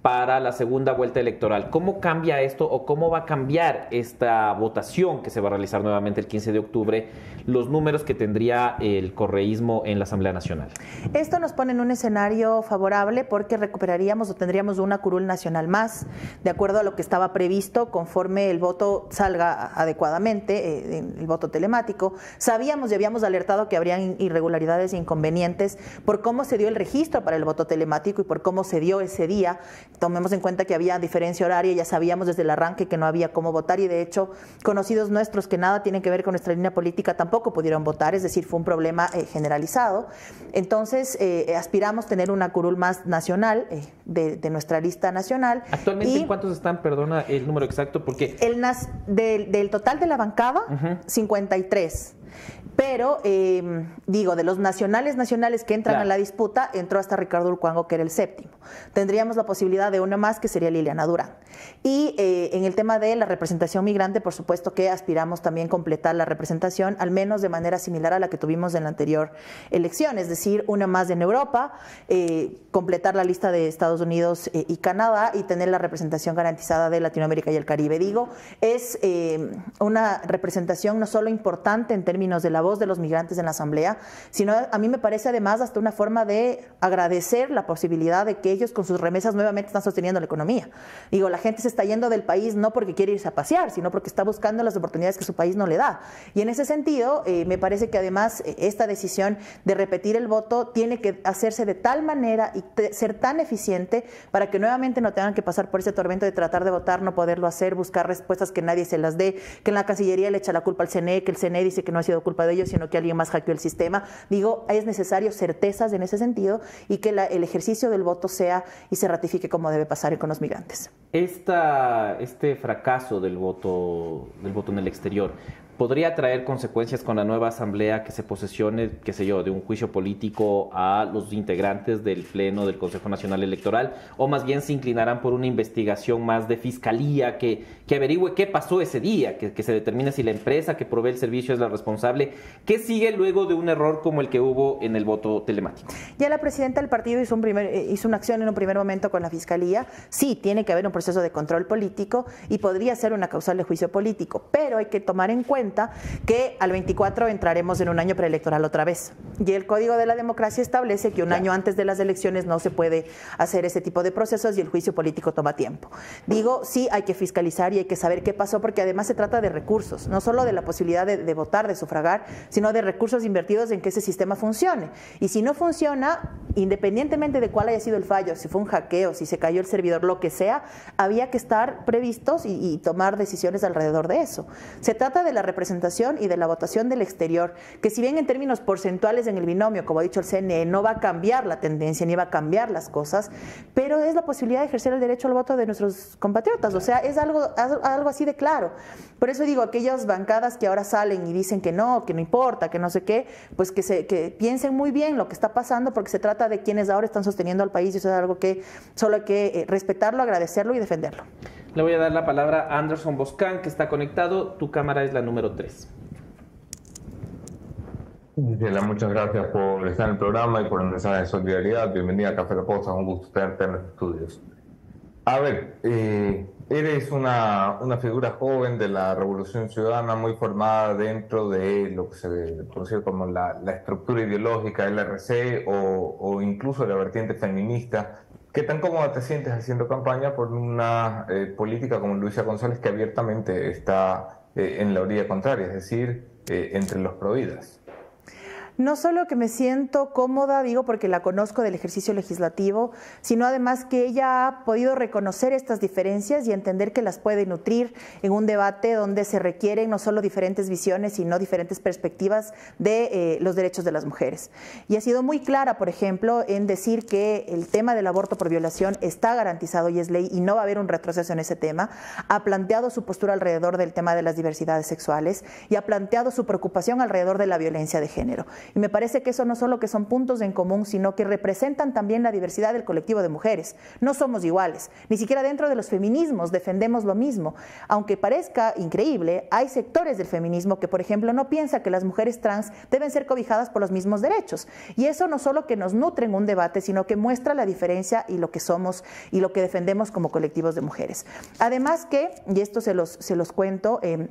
para la segunda vuelta electoral. ¿Cómo cambia esto o cómo va a cambiar esta votación que se va a realizar nuevamente el 15 de octubre, los números que tendría el correísmo en la Asamblea Nacional? Esto nos pone en un escenario favorable porque recuperaríamos o tendríamos una curul nacional más, de acuerdo a lo que estaba previsto conforme el voto salga adecuadamente, eh, el voto telemático. Sabíamos y habíamos alertado que habrían irregularidades e inconvenientes por cómo se dio el registro para el voto telemático y por cómo se dio ese día Tomemos en cuenta que había diferencia horaria, ya sabíamos desde el arranque que no había cómo votar y de hecho conocidos nuestros que nada tienen que ver con nuestra línea política tampoco pudieron votar, es decir, fue un problema eh, generalizado. Entonces eh, aspiramos tener una curul más nacional eh, de, nuestra lista nacional. Actualmente, ¿cuántos están, perdona el número exacto? Porque... El del, total de la bancada, 53. Pero, em, digo, de los nacionales nacionales que entran a la disputa, entró hasta Ricardo Urcuango, que era el séptimo. Tendríamos la posibilidad de uno más, que sería Liliana Durán. Y eh, en el tema de la representación migrante, por supuesto que aspiramos también completar la representación, al menos de manera similar a la que tuvimos en la anterior elección, es decir, una más en Europa, eh, completar la lista de Estados Unidos eh, y Canadá y tener la representación garantizada de Latinoamérica y el Caribe. Digo, es una representación no solo importante en términos de la voz de los migrantes en la Asamblea, sino a mí me parece además hasta una forma de agradecer la posibilidad de que ellos con sus remesas nuevamente están sosteniendo la economía. Digo, la gente se está yendo del país no porque quiere irse a pasear, sino porque está buscando las oportunidades que su país no le da. Y en ese sentido, eh, me parece que además eh, esta decisión de repetir el voto tiene que hacerse de tal manera y ser tan eficiente para que nuevamente no tengan que pasar por ese tormento de tratar de votar, no poderlo hacer, buscar respuestas que nadie se las dé, que en la Cancillería le echa la culpa al CNE, que el CNE dice que no ha sido culpa de sino que alguien más hackeó el sistema. Digo, es necesario certezas en ese sentido y que el ejercicio del voto sea y se ratifique como debe pasar con los migrantes. Este fracaso del voto, del voto en el exterior podría traer consecuencias con la nueva asamblea que se posesione, qué sé yo, de un juicio político a los integrantes del Pleno del Consejo Nacional Electoral, o más bien se inclinarán por una investigación más de fiscalía que, que averigüe qué pasó ese día, que, que, se determine si la empresa que provee el servicio es la responsable, qué sigue luego de un error como el que hubo en el voto telemático. Ya la presidenta del partido hizo, un primer, eh, hizo una acción en un primer momento con la fiscalía, sí, tiene que haber un proceso de control político y podría ser una causal de juicio político, pero hay que tomar en cuenta cuenta que al 24 entraremos en un año preelectoral otra vez. Y el Código de la Democracia establece que un año antes de las elecciones no se puede hacer ese tipo de procesos y el juicio político toma tiempo. Digo, sí hay que fiscalizar y hay que saber qué pasó porque además se trata de recursos, no solo de la posibilidad de, de votar, de sufragar, sino de recursos invertidos en que ese sistema funcione. Y si no funciona, independientemente de cuál haya sido el fallo, si fue un hackeo, si se cayó el servidor, lo que sea, había que estar previstos y, y tomar decisiones alrededor de eso. Se trata de la representación y de la votación del exterior, que si bien en términos porcentuales en el binomio, como ha dicho el CNE, no va a cambiar la tendencia ni va a cambiar las cosas, pero es la posibilidad de ejercer el derecho al voto de nuestros compatriotas. O sea, es algo, algo así de claro. Por eso digo, aquellas bancadas que ahora salen y dicen que no, que no importa, que no sé qué, pues que, se, que piensen muy bien lo que está pasando, porque se trata de quienes ahora están sosteniendo al país y eso es algo que solo hay que eh, respetarlo, agradecerlo y defenderlo. Le voy a dar la palabra a Anderson Boscan, que está conectado. Tu cámara es la número 3. Gisela, muchas gracias por estar en el programa y por el mensaje de solidaridad. Bienvenida a Café La Posta, un gusto tenerte en los estudios. A ver, eh, eres una, una, figura joven de la Revolución Ciudadana, muy formada dentro de lo que se conoce como la, la estructura ideológica del RC o, o, incluso la vertiente feminista. ¿Qué tan cómoda te sientes haciendo campaña por una eh, política como Luisa González que abiertamente está eh, en la orilla contraria, es decir, eh, entre los providas? No solo que me siento cómoda, digo, porque la conozco del ejercicio legislativo, sino además que ella ha podido reconocer estas diferencias y entender que las puede nutrir en un debate donde se requieren no solo diferentes visiones, sino diferentes perspectivas de eh, los derechos de las mujeres. Y ha sido muy clara, por ejemplo, en decir que el tema del aborto por violación está garantizado y es ley y no va a haber un retroceso en ese tema. Ha planteado su postura alrededor del tema de las diversidades sexuales y ha planteado su preocupación alrededor de la violencia de género. Y me parece que eso no solo que son puntos en común, sino que representan también la diversidad del colectivo de mujeres. No somos iguales, ni siquiera dentro de los feminismos defendemos lo mismo. Aunque parezca increíble, hay sectores del feminismo que, por ejemplo, no piensan que las mujeres trans deben ser cobijadas por los mismos derechos. Y eso no solo que nos nutre en un debate, sino que muestra la diferencia y lo que somos y lo que defendemos como colectivos de mujeres. Además que, y esto se los, se los cuento, eh,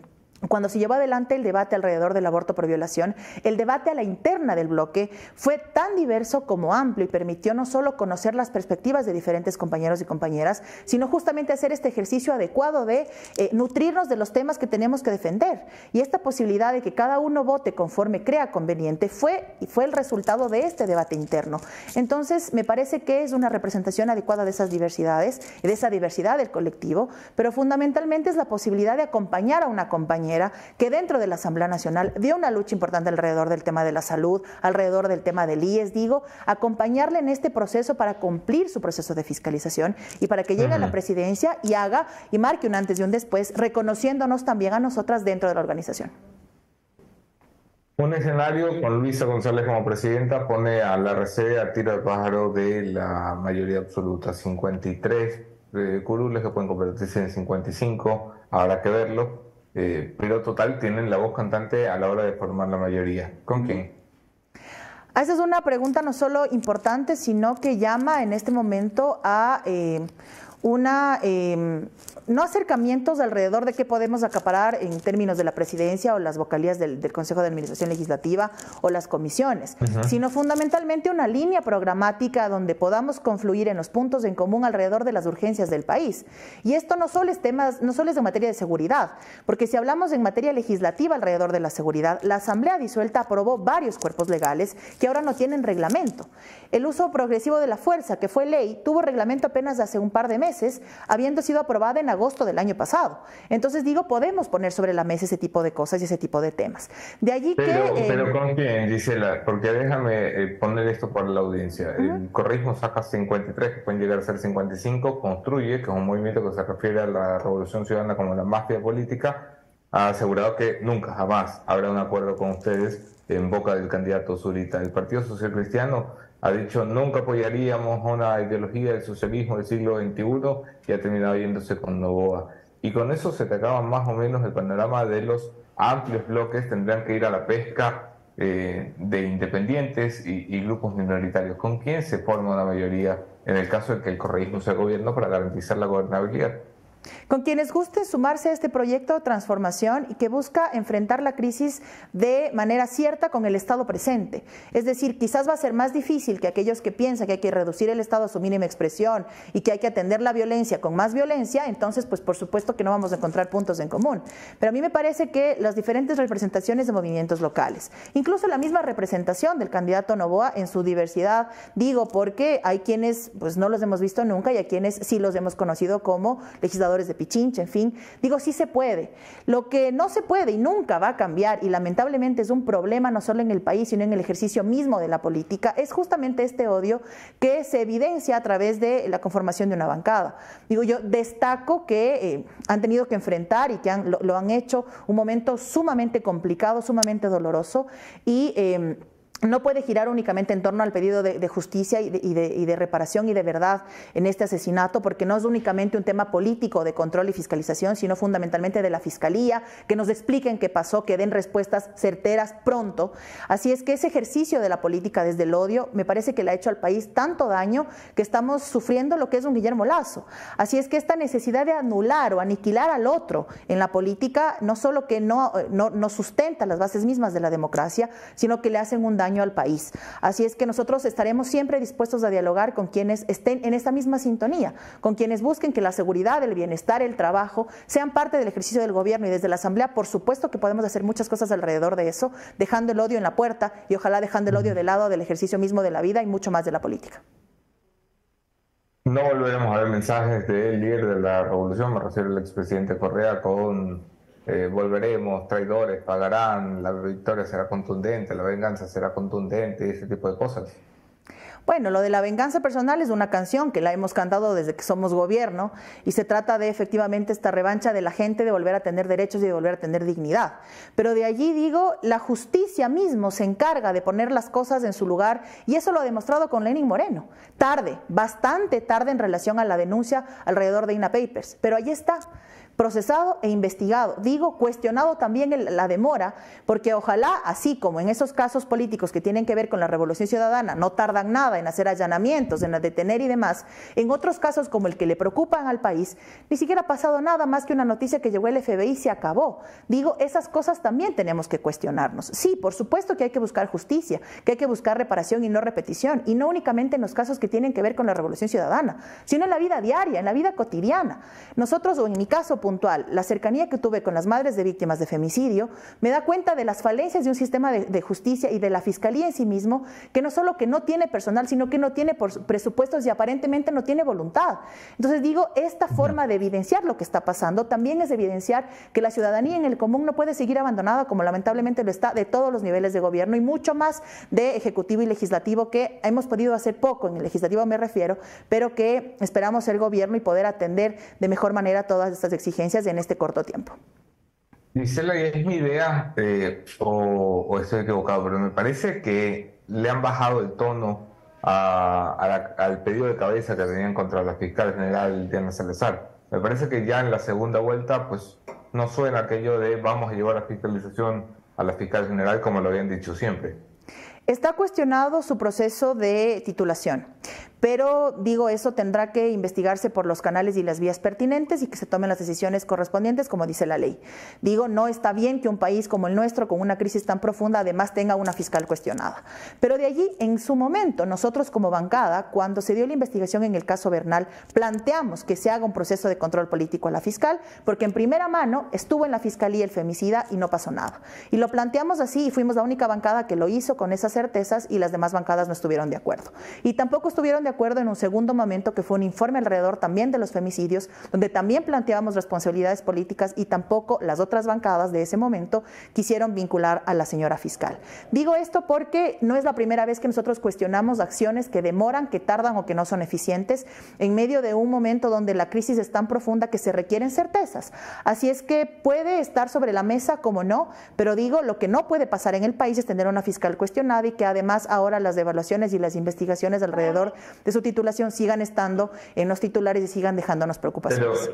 cuando se llevó adelante el debate alrededor del aborto por violación, el debate a la interna del bloque fue tan diverso como amplio y permitió no solo conocer las perspectivas de diferentes compañeros y compañeras, sino justamente hacer este ejercicio adecuado de eh, nutrirnos de los temas que tenemos que defender. Y esta posibilidad de que cada uno vote conforme crea conveniente fue, y fue el resultado de este debate interno. Entonces, me parece que es una representación adecuada de esas diversidades de esa diversidad del colectivo, pero fundamentalmente es la posibilidad de acompañar a una compañera que dentro de la Asamblea Nacional dio una lucha importante alrededor del tema de la salud, alrededor del tema del IES, digo, acompañarle en este proceso para cumplir su proceso de fiscalización y para que llegue uh -huh. a la presidencia y haga y marque un antes y un después, reconociéndonos también a nosotras dentro de la organización. Un escenario con Luisa González como presidenta pone a la RC a tiro de pájaro de la mayoría absoluta, 53 eh, curules que pueden convertirse en 55, habrá que verlo eh, pero total tienen la voz cantante a la hora de formar la mayoría. ¿Con quién? Esa es una pregunta no solo importante, sino que llama en este momento a eh, una eh, no acercamientos alrededor de qué podemos acaparar en términos de la presidencia o las vocalías del, del Consejo de Administración Legislativa o las comisiones, uh -huh. sino fundamentalmente una línea programática donde podamos confluir en los puntos en común alrededor de las urgencias del país. Y esto no solo es temas, no solo es en materia de seguridad, porque si hablamos en materia legislativa alrededor de la seguridad, la Asamblea disuelta aprobó varios cuerpos legales que ahora no tienen reglamento. El uso progresivo de la fuerza, que fue ley, tuvo reglamento apenas hace un par de meses, habiendo sido aprobada en agosto del año pasado. Entonces digo, podemos poner sobre la mesa ese tipo de cosas y ese tipo de temas. De allí pero, que... Eh... Pero con quién, Gisela, porque déjame eh, poner esto para la audiencia. Uh -huh. El correísmo saca 53, que pueden llegar a ser 55, construye, que es un movimiento que se refiere a la revolución ciudadana como la mafia política, ha asegurado que nunca, jamás habrá un acuerdo con ustedes en boca del candidato Zurita. El Partido Social Cristiano ha dicho nunca apoyaríamos una ideología del socialismo del siglo XXI y ha terminado yéndose con Novoa. Y con eso se te acaba más o menos el panorama de los amplios bloques, tendrán que ir a la pesca eh, de independientes y, y, grupos minoritarios. ¿Con quién se forma una mayoría en el caso de que el correísmo sea gobierno para garantizar la gobernabilidad? Con quienes gusten sumarse a este proyecto de transformación y que busca enfrentar la crisis de manera cierta con el Estado presente. Es decir, quizás va a ser más difícil que aquellos que piensan que hay que reducir el Estado a su mínima expresión y que hay que atender la violencia con más violencia, entonces pues por supuesto que no vamos a encontrar puntos en común. Pero a mí me parece que las diferentes representaciones de movimientos locales, incluso la misma representación del candidato Novoa en su diversidad, digo porque hay quienes pues no los hemos visto nunca y hay quienes sí los hemos conocido como legisladores de En fin, digo sí se puede. Lo que no se puede y nunca va a cambiar y lamentablemente es un problema no solo en el país, sino en el ejercicio mismo de la política, es justamente este odio que se evidencia a través de la conformación de una bancada. Digo, yo destaco que eh, han tenido que enfrentar y que lo, han hecho un momento sumamente complicado, sumamente doloroso y... Eh, no puede girar únicamente en torno al pedido de, justicia y de, reparación y de verdad en este asesinato, porque no es únicamente un tema político de control y fiscalización, sino fundamentalmente de la Fiscalía, que nos expliquen qué pasó, que den respuestas certeras pronto. Así es que ese ejercicio de la política desde el odio me parece que le ha hecho al país tanto daño que estamos sufriendo lo que es un Guillermo Lazo. Así es que esta necesidad de anular o aniquilar al otro en la política no solo que no, no, no sustenta las bases mismas de la democracia, sino que le hacen un daño al país. Así es que nosotros estaremos siempre dispuestos a dialogar con quienes estén en esta misma sintonía, con quienes busquen que la seguridad, el bienestar, el trabajo sean parte del ejercicio del gobierno y desde la Asamblea, por supuesto que podemos hacer muchas cosas alrededor de eso, dejando el odio en la puerta y ojalá dejando el odio de lado del ejercicio mismo de la vida y mucho más de la política. No volveremos a ver mensajes del líder de la revolución, me refiero al expresidente Correa, con eh, volveremos, traidores pagarán, la victoria será contundente, la venganza será contundente y ese tipo de cosas. Bueno, lo de la venganza personal es una canción que la hemos cantado desde que somos gobierno y se trata de efectivamente esta revancha de la gente de volver a tener derechos y de volver a tener dignidad. Pero de allí digo, la justicia mismo se encarga de poner las cosas en su lugar y eso lo ha demostrado con Lenin Moreno. Tarde, bastante tarde en relación a la denuncia alrededor de INA Papers, pero ahí está procesado e investigado. Digo, cuestionado también la demora, porque ojalá, así como en esos casos políticos que tienen que ver con la revolución ciudadana, no tardan nada en hacer allanamientos, en detener y demás, en otros casos como el que le preocupan al país, ni siquiera ha pasado nada más que una noticia que llegó el FBI y se acabó. Digo, esas cosas también tenemos que cuestionarnos. Sí, por supuesto que hay que buscar justicia, que hay que buscar reparación y no repetición, y no únicamente en los casos que tienen que ver con la revolución ciudadana, sino en la vida diaria, en la vida cotidiana. Nosotros, o en mi caso, puntual, la cercanía que tuve con las madres de víctimas de femicidio, me da cuenta de las falencias de un sistema de, justicia y de la fiscalía en sí mismo, que no solo que no tiene personal, sino que no tiene presupuestos y aparentemente no tiene voluntad. Entonces digo, esta forma de evidenciar lo que está pasando también es evidenciar que la ciudadanía en el común no puede seguir abandonada como lamentablemente lo está de todos los niveles de gobierno y mucho más de ejecutivo y legislativo que hemos podido hacer poco, en el legislativo me refiero, pero que esperamos ser gobierno y poder atender de mejor manera todas estas exigencias en este corto tiempo. Gisela, es mi idea, eh, o, estoy equivocado, pero me parece que le han bajado el tono al pedido de cabeza que tenían contra la fiscal general Diana Salazar. Me parece que ya en la segunda vuelta, pues no suena aquello de vamos a llevar la fiscalización a la fiscal general como lo habían dicho siempre. Está cuestionado su proceso de titulación pero digo, eso tendrá que investigarse por los canales y las vías pertinentes y que se tomen las decisiones correspondientes, como dice la ley. Digo, no está bien que un país como el nuestro, con una crisis tan profunda, además tenga una fiscal cuestionada. Pero de allí, en su momento, nosotros como bancada, cuando se dio la investigación en el caso Bernal, planteamos que se haga un proceso de control político a la fiscal, porque en primera mano estuvo en la fiscalía el femicida y no pasó nada. Y lo planteamos así y fuimos la única bancada que lo hizo con esas certezas y las demás bancadas no estuvieron de acuerdo. Y tampoco estuvieron de acuerdo en un segundo momento, que fue un informe alrededor también de los femicidios, donde también planteábamos responsabilidades políticas y tampoco las otras bancadas de ese momento quisieron vincular a la señora fiscal. Digo esto porque no es la primera vez que nosotros cuestionamos acciones que demoran, que tardan o que no son eficientes en medio de un momento donde la crisis es tan profunda que se requieren certezas. Así es que puede estar sobre la mesa como no, pero digo, lo que no puede pasar en el país es tener una fiscal cuestionada y que además ahora las devaluaciones y las investigaciones alrededor de su titulación sigan estando en los titulares y sigan dejándonos preocupaciones.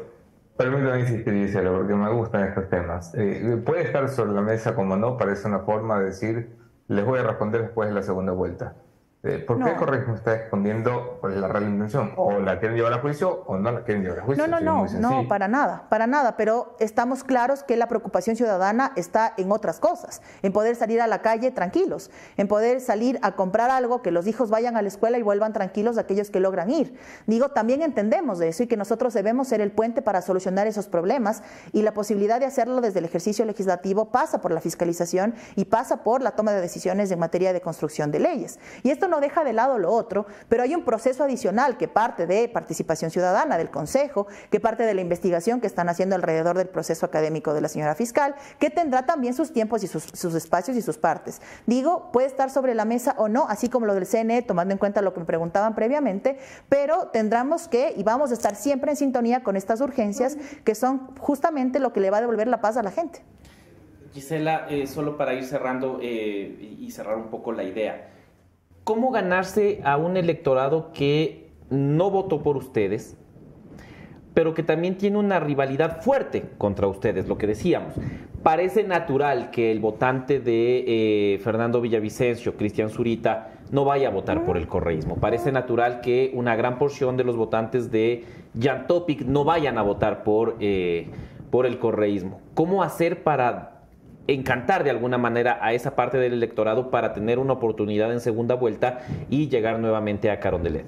Permítame insistir, Gisela, porque me gustan estos temas. Eh, puede estar sobre la mesa como no, parece una forma de decir, les voy a responder después de la segunda vuelta. Eh, ¿Por qué el correísmo está escondiendo pues, la real intención? O la quieren llevar a juicio o no la quieren llevar a juicio. No, no, no, no, para nada, para nada, pero estamos claros que la preocupación ciudadana está en otras cosas, en poder salir a la calle tranquilos, en poder salir a comprar algo, que los hijos vayan a la escuela y vuelvan tranquilos aquellos que logran ir. Digo, también entendemos de eso y que nosotros debemos ser el puente para solucionar esos problemas y la posibilidad de hacerlo desde el ejercicio legislativo pasa por la fiscalización y pasa por la toma de decisiones en materia de construcción de leyes. Y esto no deja de lado lo otro, pero hay un proceso adicional que parte de participación ciudadana del Consejo, que parte de la investigación que están haciendo alrededor del proceso académico de la señora fiscal, que tendrá también sus tiempos y sus, espacios y sus partes. Digo, puede estar sobre la mesa o no, así como lo del CNE, tomando en cuenta lo que me preguntaban previamente, pero tendremos que y vamos a estar siempre en sintonía con estas urgencias que son justamente lo que le va a devolver la paz a la gente. Gisela, eh, solo para ir cerrando eh, y cerrar un poco la idea. ¿Cómo ganarse a un electorado que no votó por ustedes, pero que también tiene una rivalidad fuerte contra ustedes, lo que decíamos? Parece natural que el votante de eh, Fernando Villavicencio, Cristian Zurita, no vaya a votar por el correísmo. Parece natural que una gran porción de los votantes de Jan Topic no vayan a votar por, eh, por el correísmo. ¿Cómo hacer para encantar de alguna manera a esa parte del electorado para tener una oportunidad en segunda vuelta y llegar nuevamente a Carondelet?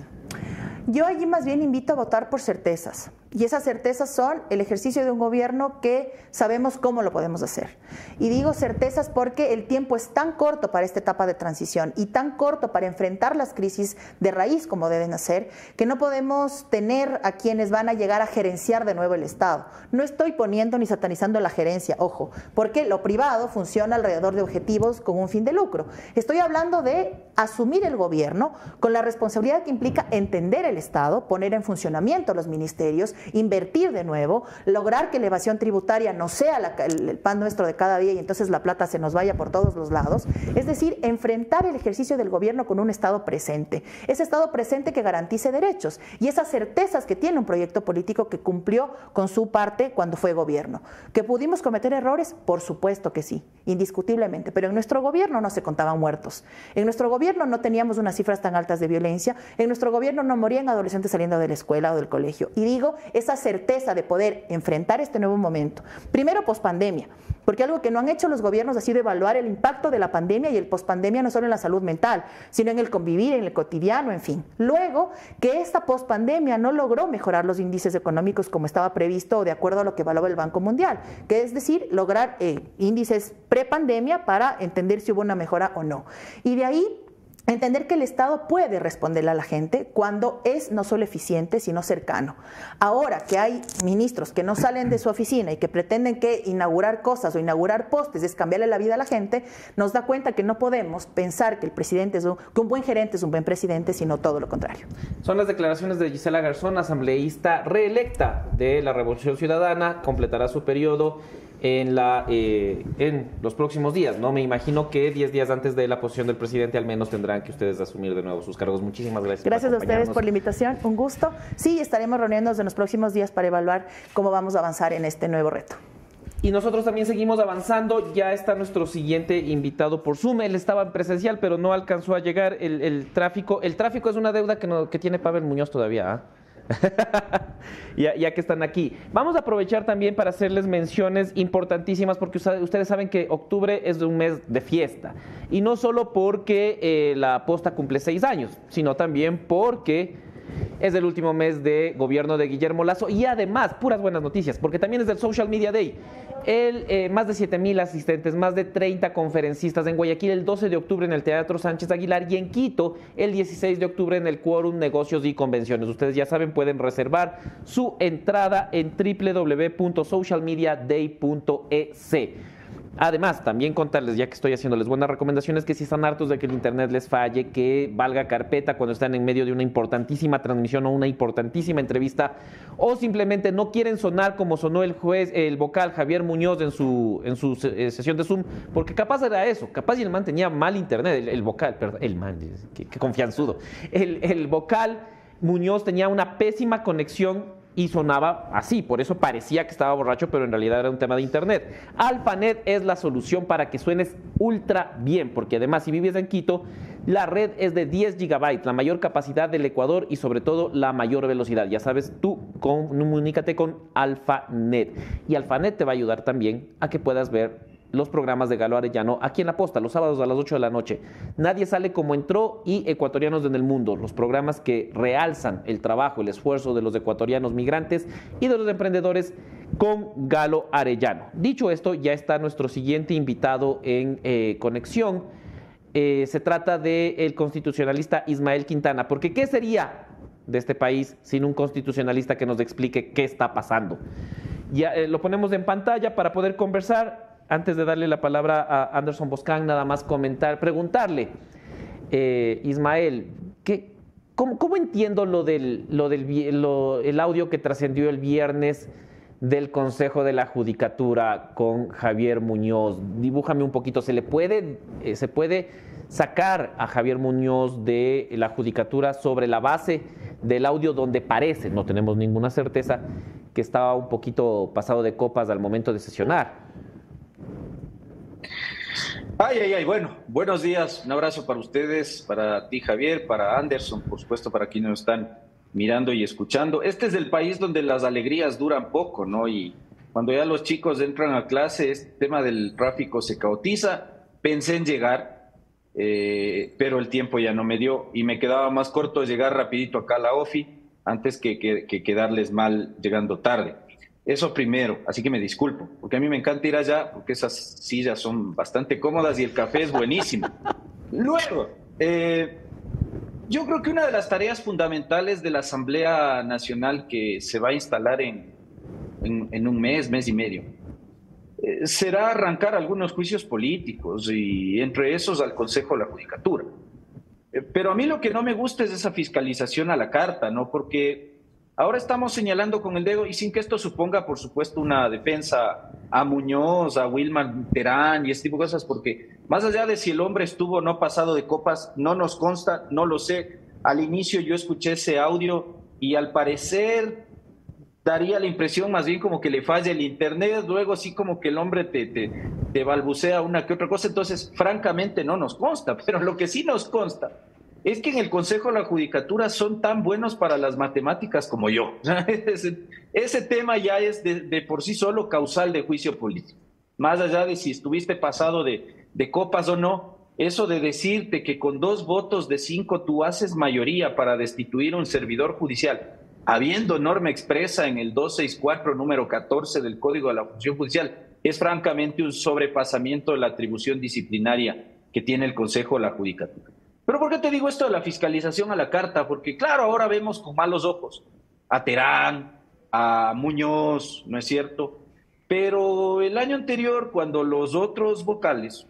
Yo allí más bien invito a votar por certezas. Y esas certezas son el ejercicio de un gobierno que sabemos cómo lo podemos hacer. Y digo certezas porque el tiempo es tan corto para esta etapa de transición y tan corto para enfrentar las crisis de raíz como deben hacer, que no podemos tener a quienes van a llegar a gerenciar de nuevo el Estado. No estoy poniendo ni satanizando la gerencia, ojo, porque lo privado funciona alrededor de objetivos con un fin de lucro. Estoy hablando de asumir el gobierno con la responsabilidad que implica entender el Estado, poner en funcionamiento los ministerios, invertir de nuevo, lograr que la evasión tributaria no sea el, pan nuestro de cada día y entonces la plata se nos vaya por todos los lados. Es decir, enfrentar el ejercicio del gobierno con un Estado presente. Ese Estado presente que garantice derechos y esas certezas que tiene un proyecto político que cumplió con su parte cuando fue gobierno. ¿Que pudimos cometer errores? Por supuesto que sí, indiscutiblemente. Pero en nuestro gobierno no se contaban muertos. En nuestro gobierno no teníamos unas cifras tan altas de violencia. En nuestro gobierno no morían adolescentes saliendo de la escuela o del colegio. Y digo, esa certeza de poder enfrentar este nuevo momento. Primero, pospandemia, porque algo que no han hecho los gobiernos ha sido evaluar el impacto de la pandemia y el pospandemia no solo en la salud mental, sino en el convivir, en el cotidiano, en fin. Luego, que esta pospandemia no logró mejorar los índices económicos como estaba previsto o de acuerdo a lo que evaluaba el Banco Mundial, que es decir, lograr eh, índices prepandemia para entender si hubo una mejora o no. Y de ahí Entender que el Estado puede responderle a la gente cuando es no solo eficiente, sino cercano. Ahora que hay ministros que no salen de su oficina y que pretenden que inaugurar cosas o inaugurar postes es cambiarle la vida a la gente, nos da cuenta que no podemos pensar que el presidente es un, que un buen gerente es un buen presidente, sino todo lo contrario. Son las declaraciones de Gisela Garzón, asambleísta reelecta de la Revolución Ciudadana, completará su periodo en, la, eh, en los próximos días. ¿no? Me imagino que 10 días antes de la posición del presidente al menos tendrán que ustedes asumir de nuevo sus cargos. Muchísimas gracias. Gracias a ustedes por la invitación, un gusto. Sí, estaremos reuniéndonos en los próximos días para evaluar cómo vamos a avanzar en este nuevo reto. Y nosotros también seguimos avanzando. Ya está nuestro siguiente invitado por Zoom. Él estaba en presencial, pero no alcanzó a llegar el, tráfico. El tráfico es una deuda que, no, que tiene Pavel Muñoz todavía. ¿ah? <laughs> ya, que están aquí. Vamos a aprovechar también para hacerles menciones importantísimas porque ustedes saben que octubre es un mes de fiesta. Y no solo porque eh, la posta cumple seis años, sino también porque es el último mes de gobierno de Guillermo Lazo y además, puras buenas noticias, porque también es el Social Media Day. El, eh, más de 7 mil asistentes, más de 30 conferencistas en Guayaquil el 12 de octubre en el Teatro Sánchez Aguilar y en Quito el 16 de octubre en el Quórum Negocios y Convenciones. Ustedes ya saben, pueden reservar su entrada en www.socialmediaday.es. Además, también contarles, ya que estoy haciéndoles buenas recomendaciones, que si están hartos de que el Internet les falle, que valga carpeta cuando están en medio de una importantísima transmisión o una importantísima entrevista, o simplemente no quieren sonar como sonó el juez, el vocal Javier Muñoz en su, en su eh, sesión de Zoom, porque capaz era eso, capaz y el man tenía mal Internet, el, vocal, perdón, el man, qué, confianzudo, el, el vocal Muñoz tenía una pésima conexión y sonaba así, por eso parecía que estaba borracho, pero en realidad era un tema de internet. AlphaNet es la solución para que suenes ultra bien, porque además si vives en Quito, La red es de 10 gigabytes, la mayor capacidad del Ecuador y sobre todo la mayor velocidad. Ya sabes, tú comunícate con AlphaNet. Y AlphaNet te va a ayudar también a que puedas ver los programas de Galo Arellano aquí en la posta, los sábados a las 8 de la noche. Nadie sale como entró y ecuatorianos en el mundo, los programas que realzan el trabajo, el esfuerzo de los ecuatorianos migrantes y de los emprendedores con Galo Arellano. Dicho esto, ya está nuestro siguiente invitado en eh, conexión. Eh, se trata del constitucionalista Ismael Quintana, porque ¿qué sería de este país sin un constitucionalista que nos explique qué está pasando? Ya eh, lo ponemos en pantalla para poder conversar antes de darle la palabra a Anderson Boscan, nada más comentar, preguntarle, eh, Ismael, ¿qué, cómo, entiendo lo del, lo del el audio que trascendió el viernes del Consejo de la Judicatura con Javier Muñoz? Dibújame un poquito, ¿se le puede, eh, se puede sacar a Javier Muñoz de la Judicatura sobre la base del audio donde parece, no tenemos ninguna certeza, que estaba un poquito pasado de copas al momento de sesionar? Ay, ay, ay, bueno, buenos días, un abrazo para ustedes, para ti Javier, para Anderson, por supuesto, para quienes nos están mirando y escuchando. Este es el país donde las alegrías duran poco, ¿no? Y cuando ya los chicos entran a clase, este tema del tráfico se caotiza. Pensé en llegar, eh, pero el tiempo ya no me dio y me quedaba más corto llegar rapidito acá a la OFI antes que, que quedarles mal llegando tarde. Eso primero, así que me disculpo, porque a mí me encanta ir allá, porque esas sillas son bastante cómodas y el café es buenísimo. <laughs> Luego, eh, yo creo que una de las tareas fundamentales de la Asamblea Nacional que se va a instalar en, en, un mes, mes y medio, eh, será arrancar algunos juicios políticos y entre esos al Consejo de la Judicatura. Eh, pero a mí lo que no me gusta es esa fiscalización a la carta, ¿no? Porque Ahora estamos señalando con el dedo y sin que esto suponga, por supuesto, una defensa a Muñoz, a Wilman Terán y este tipo de cosas, porque más allá de si el hombre estuvo o no pasado de copas, no nos consta, no lo sé. Al inicio yo escuché ese audio y al parecer daría la impresión más bien como que le falla el internet, luego así como que el hombre te, te, te balbucea una que otra cosa, entonces francamente no nos consta, <laughs> pero lo que sí nos consta es que en el Consejo de la Judicatura son tan buenos para las matemáticas como yo. <laughs> Ese, tema ya es de, por sí solo causal de juicio político. Más allá de si estuviste pasado de, de copas o no, eso de decirte que con dos votos de cinco tú haces mayoría para destituir un servidor judicial, habiendo norma expresa en el 264 número 14 del Código de la Función Judicial, es francamente un sobrepasamiento de la atribución disciplinaria que tiene el Consejo de la Judicatura. Pero ¿por qué te digo esto de la fiscalización a la carta? Porque claro, ahora vemos con malos ojos a Terán, a Muñoz, ¿no es cierto? Pero el año anterior, cuando los otros vocales,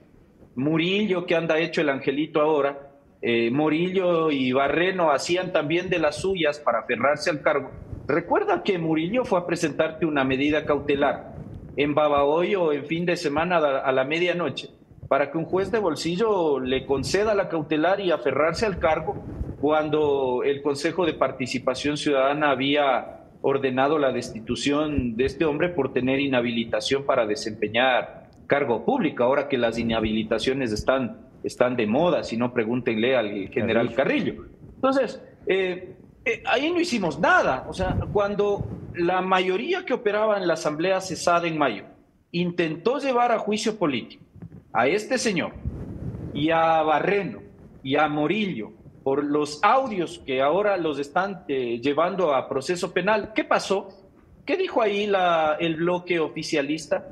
Murillo, que anda hecho el angelito ahora, eh, Murillo y Barreno hacían también de las suyas para aferrarse al cargo. Recuerda que Murillo fue a presentarte una medida cautelar en Babahoyo en fin de semana a la medianoche para que un juez de bolsillo le conceda la cautelar y aferrarse al cargo cuando el Consejo de Participación Ciudadana había ordenado la destitución de este hombre por tener inhabilitación para desempeñar cargo público, ahora que las inhabilitaciones están, están de moda, si no pregúntenle al general Carrillo. Entonces, eh, eh, ahí no hicimos nada, o sea, cuando la mayoría que operaba en la Asamblea cesada en mayo intentó llevar a juicio político a este señor y a Barreno y a Morillo por los audios que ahora los están eh, llevando a proceso penal. ¿Qué pasó? ¿Qué dijo ahí el bloque oficialista?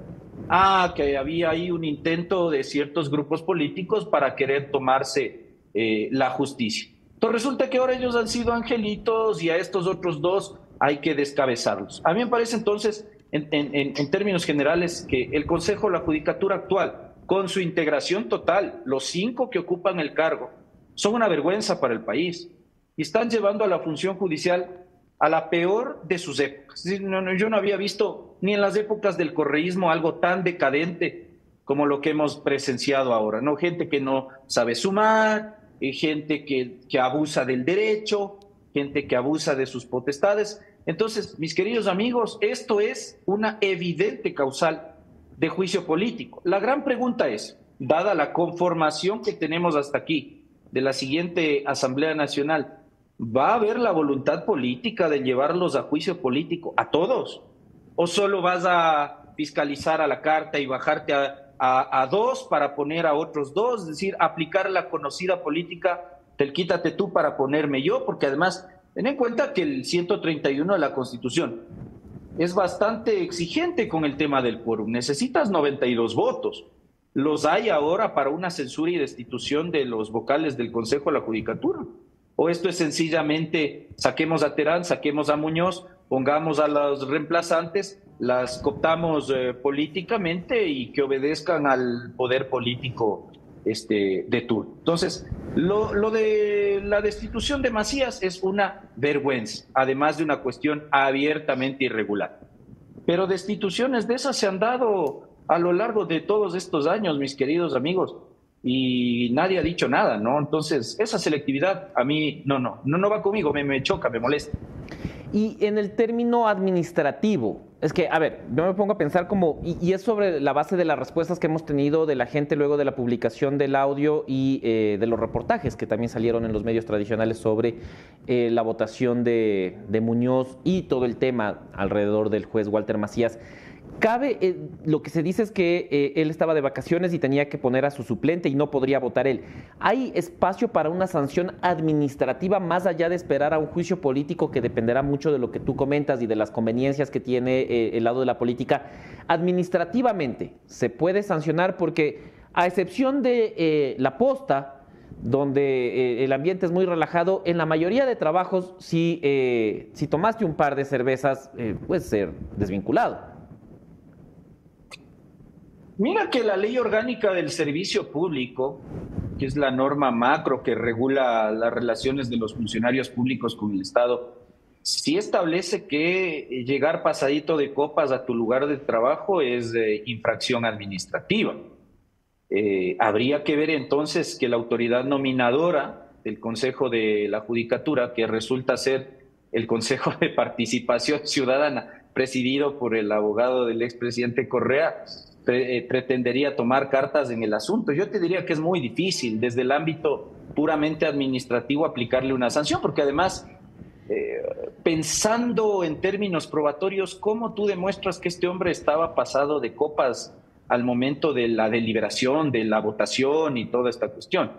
Ah, que había ahí un intento de ciertos grupos políticos para querer tomarse eh, la justicia. Entonces resulta que ahora ellos han sido angelitos y a estos otros dos hay que descabezarlos. A mí me parece entonces, en, en términos generales, que el Consejo la Judicatura actual con su integración total, los cinco que ocupan el cargo, son una vergüenza para el país y están llevando a la función judicial a la peor de sus épocas. Yo no había visto ni en las épocas del correísmo algo tan decadente como lo que hemos presenciado ahora, ¿no? Gente que no sabe sumar, eh, gente que, que abusa del derecho, gente que abusa de sus potestades. Entonces, mis queridos amigos, esto es una evidente causal de juicio político. La gran pregunta es, dada la conformación que tenemos hasta aquí, de la siguiente Asamblea Nacional, ¿va a haber la voluntad política de llevarlos a juicio político a todos? ¿O solo vas a fiscalizar a la carta y bajarte a, dos para poner a otros dos? Es decir, aplicar la conocida política del quítate tú para ponerme yo, porque además, ten en cuenta que el 131 de la Constitución es bastante exigente con el tema del quórum. Necesitas 92 votos. Los hay ahora para una censura y destitución de los vocales del Consejo de la Judicatura. O esto es sencillamente saquemos a Terán, saquemos a Muñoz, pongamos a los reemplazantes, las cooptamos eh, políticamente y que obedezcan al poder político este, de turno. Entonces, lo, lo, de la destitución de Macías es una vergüenza, además de una cuestión abiertamente irregular. Pero destituciones de esas se han dado a lo largo de todos estos años, mis queridos amigos y nadie ha dicho nada, ¿no? Entonces, esa selectividad a mí no, no, no, no va conmigo, me, me choca, me molesta. Y en el término administrativo, es que, a ver, yo me pongo a pensar como, y, es sobre la base de las respuestas que hemos tenido de la gente luego de la publicación del audio y eh, de los reportajes que también salieron en los medios tradicionales sobre eh, la votación de, de Muñoz y todo el tema alrededor del juez Walter Macías. Cabe, eh, lo que se dice es que eh, él estaba de vacaciones y tenía que poner a su suplente y no podría votar él. ¿Hay espacio para una sanción administrativa más allá de esperar a un juicio político que dependerá mucho de lo que tú comentas y de las conveniencias que tiene eh, el lado de la política? Administrativamente, ¿se puede sancionar? Porque a excepción de la posta, donde el ambiente es muy relajado, en la mayoría de trabajos, si, si tomaste un par de cervezas, puedes ser desvinculado. Mira que la ley orgánica del servicio público, que es la norma macro que regula las relaciones de los funcionarios públicos con el Estado, sí establece que llegar pasadito de copas a tu lugar de trabajo es infracción administrativa. Eh, habría que ver entonces que la autoridad nominadora del Consejo de la Judicatura, que resulta ser el Consejo de Participación Ciudadana, presidido por el abogado del expresidente Correa, eh, pretendería tomar cartas en el asunto. Yo te diría que es muy difícil desde el ámbito puramente administrativo aplicarle una sanción, porque además, eh, pensando en términos probatorios, ¿cómo tú demuestras que este hombre estaba pasado de copas al momento de la deliberación, de la votación y toda esta cuestión?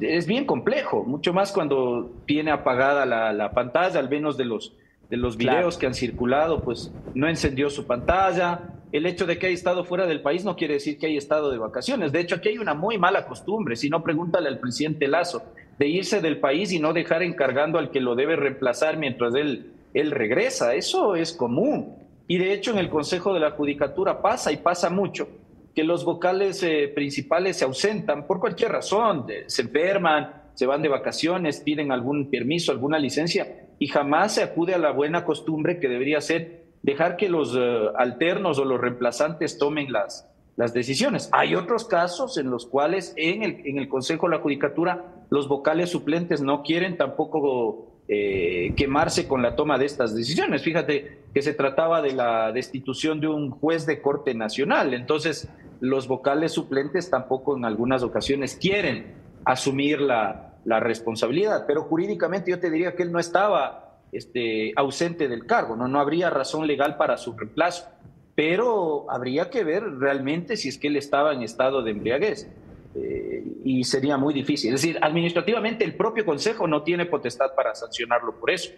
Es bien complejo, mucho más cuando tiene apagada la, pantalla, al menos de los, de los videos que han circulado, pues no encendió su pantalla, el hecho de que haya estado fuera del país no quiere decir que haya estado de vacaciones. De hecho, aquí hay una muy mala costumbre, si no, pregúntale al presidente Lazo, de irse del país y no dejar encargando al que lo debe reemplazar mientras él, regresa. Eso es común. Y de hecho, en el Consejo de la Judicatura pasa y pasa mucho que los vocales eh, principales se ausentan por cualquier razón, se enferman, se van de vacaciones, piden algún permiso, alguna licencia, y jamás se acude a la buena costumbre que debería ser dejar que los eh, alternos o los reemplazantes tomen las, las decisiones. Hay otros casos en los cuales en el, en el Consejo de la Judicatura los vocales suplentes no quieren tampoco eh, quemarse con la toma de estas decisiones. Fíjate que se trataba de la destitución de un juez de Corte Nacional, entonces los vocales suplentes tampoco en algunas ocasiones quieren asumir la, la responsabilidad, pero jurídicamente yo te diría que él no estaba este, ausente del cargo, ¿no? no habría razón legal para su reemplazo, pero habría que ver realmente si es que él estaba en estado de embriaguez. Eh, y sería muy difícil. Es decir, administrativamente el propio Consejo no tiene potestad para sancionarlo por eso.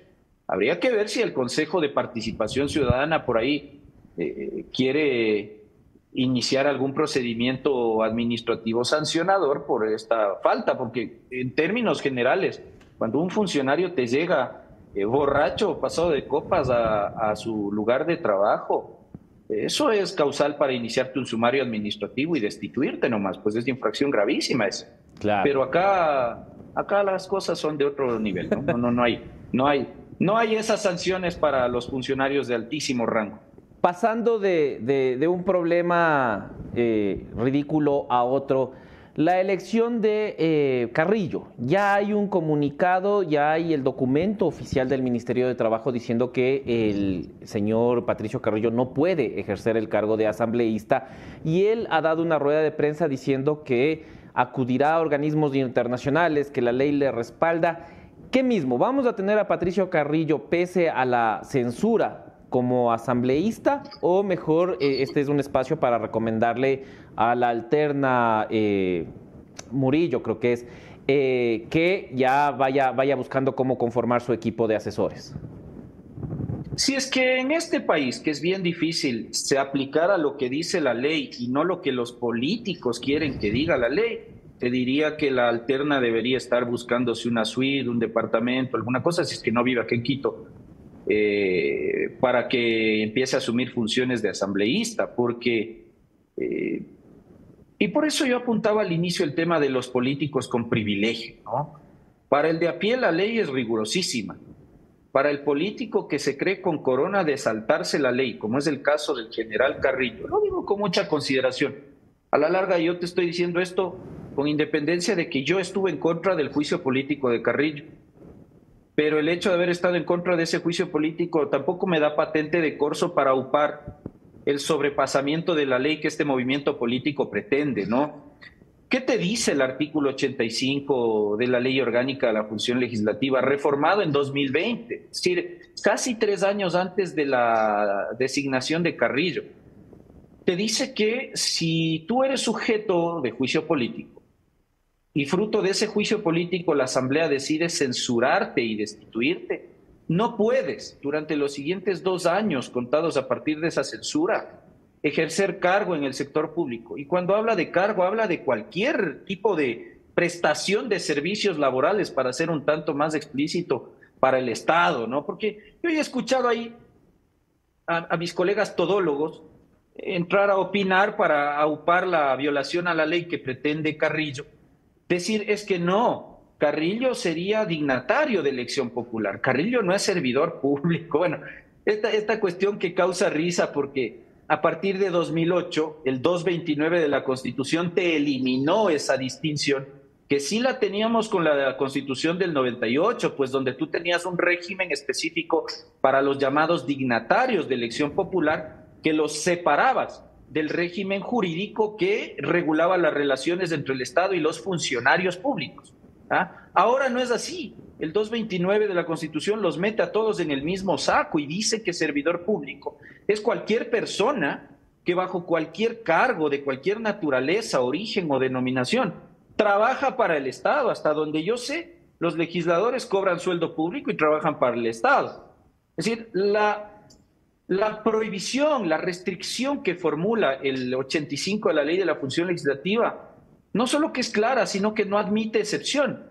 Habría que ver si el Consejo de Participación Ciudadana por ahí eh, quiere iniciar algún procedimiento administrativo sancionador por esta falta, porque en términos generales, cuando un funcionario te llega eh, borracho pasado de copas a, su lugar de trabajo. Eso es causal para iniciarte un sumario administrativo y destituirte nomás, pues es de infracción gravísima eso. Claro. Pero acá, acá las cosas son de otro nivel, ¿no? No, no, hay, no hay, no hay esas sanciones para los funcionarios de altísimo rango. Pasando de, de, un problema eh, ridículo a otro, la elección de eh, Carrillo. Ya hay un comunicado, ya hay el documento oficial del Ministerio de Trabajo diciendo que el señor Patricio Carrillo no puede ejercer el cargo de asambleísta y él ha dado una rueda de prensa diciendo que acudirá a organismos internacionales, que la ley le respalda. ¿Qué mismo? ¿Vamos a tener a Patricio Carrillo pese a la censura como asambleísta o mejor eh, este es un espacio para recomendarle a la alterna eh, Murillo, creo que es, eh, que ya vaya, vaya buscando cómo conformar su equipo de asesores? Si es que en este país, que es bien difícil, se aplicara lo que dice la ley y no lo que los políticos quieren que diga la ley, te diría que la alterna debería estar buscándose una suite, un departamento, alguna cosa, si es que no vive aquí en Quito, eh, para que empiece a asumir funciones de asambleísta, porque... Eh, y por eso yo apuntaba al inicio el tema de los políticos con privilegio, ¿no? Para el de a pie la ley es rigurosísima. Para el político que se cree con corona de saltarse la ley, como es el caso del general Carrillo, lo digo con mucha consideración. A la larga yo te estoy diciendo esto con independencia de que yo estuve en contra del juicio político de Carrillo. Pero el hecho de haber estado en contra de ese juicio político tampoco me da patente de corso para upar el sobrepasamiento de la ley que este movimiento político pretende, ¿no? ¿Qué te dice el artículo 85 de la Ley Orgánica de la Función Legislativa, reformado en 2020? Es decir, casi tres años antes de la designación de Carrillo. Te dice que si tú eres sujeto de juicio político y fruto de ese juicio político la Asamblea decide censurarte y destituirte, no puedes, durante los siguientes dos años contados a partir de esa censura, ejercer cargo en el sector público. Y cuando habla de cargo, habla de cualquier tipo de prestación de servicios laborales, para ser un tanto más explícito para el Estado, ¿no? Porque yo he escuchado ahí a, mis colegas todólogos entrar a opinar para aupar la violación a la ley que pretende Carrillo, decir es que no, Carrillo sería dignatario de elección popular. Carrillo no es servidor público. <laughs> Bueno, esta, esta cuestión que causa risa porque a partir de 2008, el 229 de la Constitución te eliminó esa distinción que sí la teníamos con la, Constitución del 98, pues donde tú tenías un régimen específico para los llamados dignatarios de elección popular que los separabas del régimen jurídico que regulaba las relaciones entre el Estado y los funcionarios públicos. ¿Ah? Ahora no es así. El 229 de la Constitución los mete a todos en el mismo saco y dice que servidor público es cualquier persona que bajo cualquier cargo de cualquier naturaleza, origen o denominación trabaja para el Estado. Hasta donde yo sé, los legisladores cobran sueldo público y trabajan para el Estado. Es decir, la, la prohibición, la restricción que formula el 85 de la ley de la función legislativa no solo que es clara, sino que no admite excepción.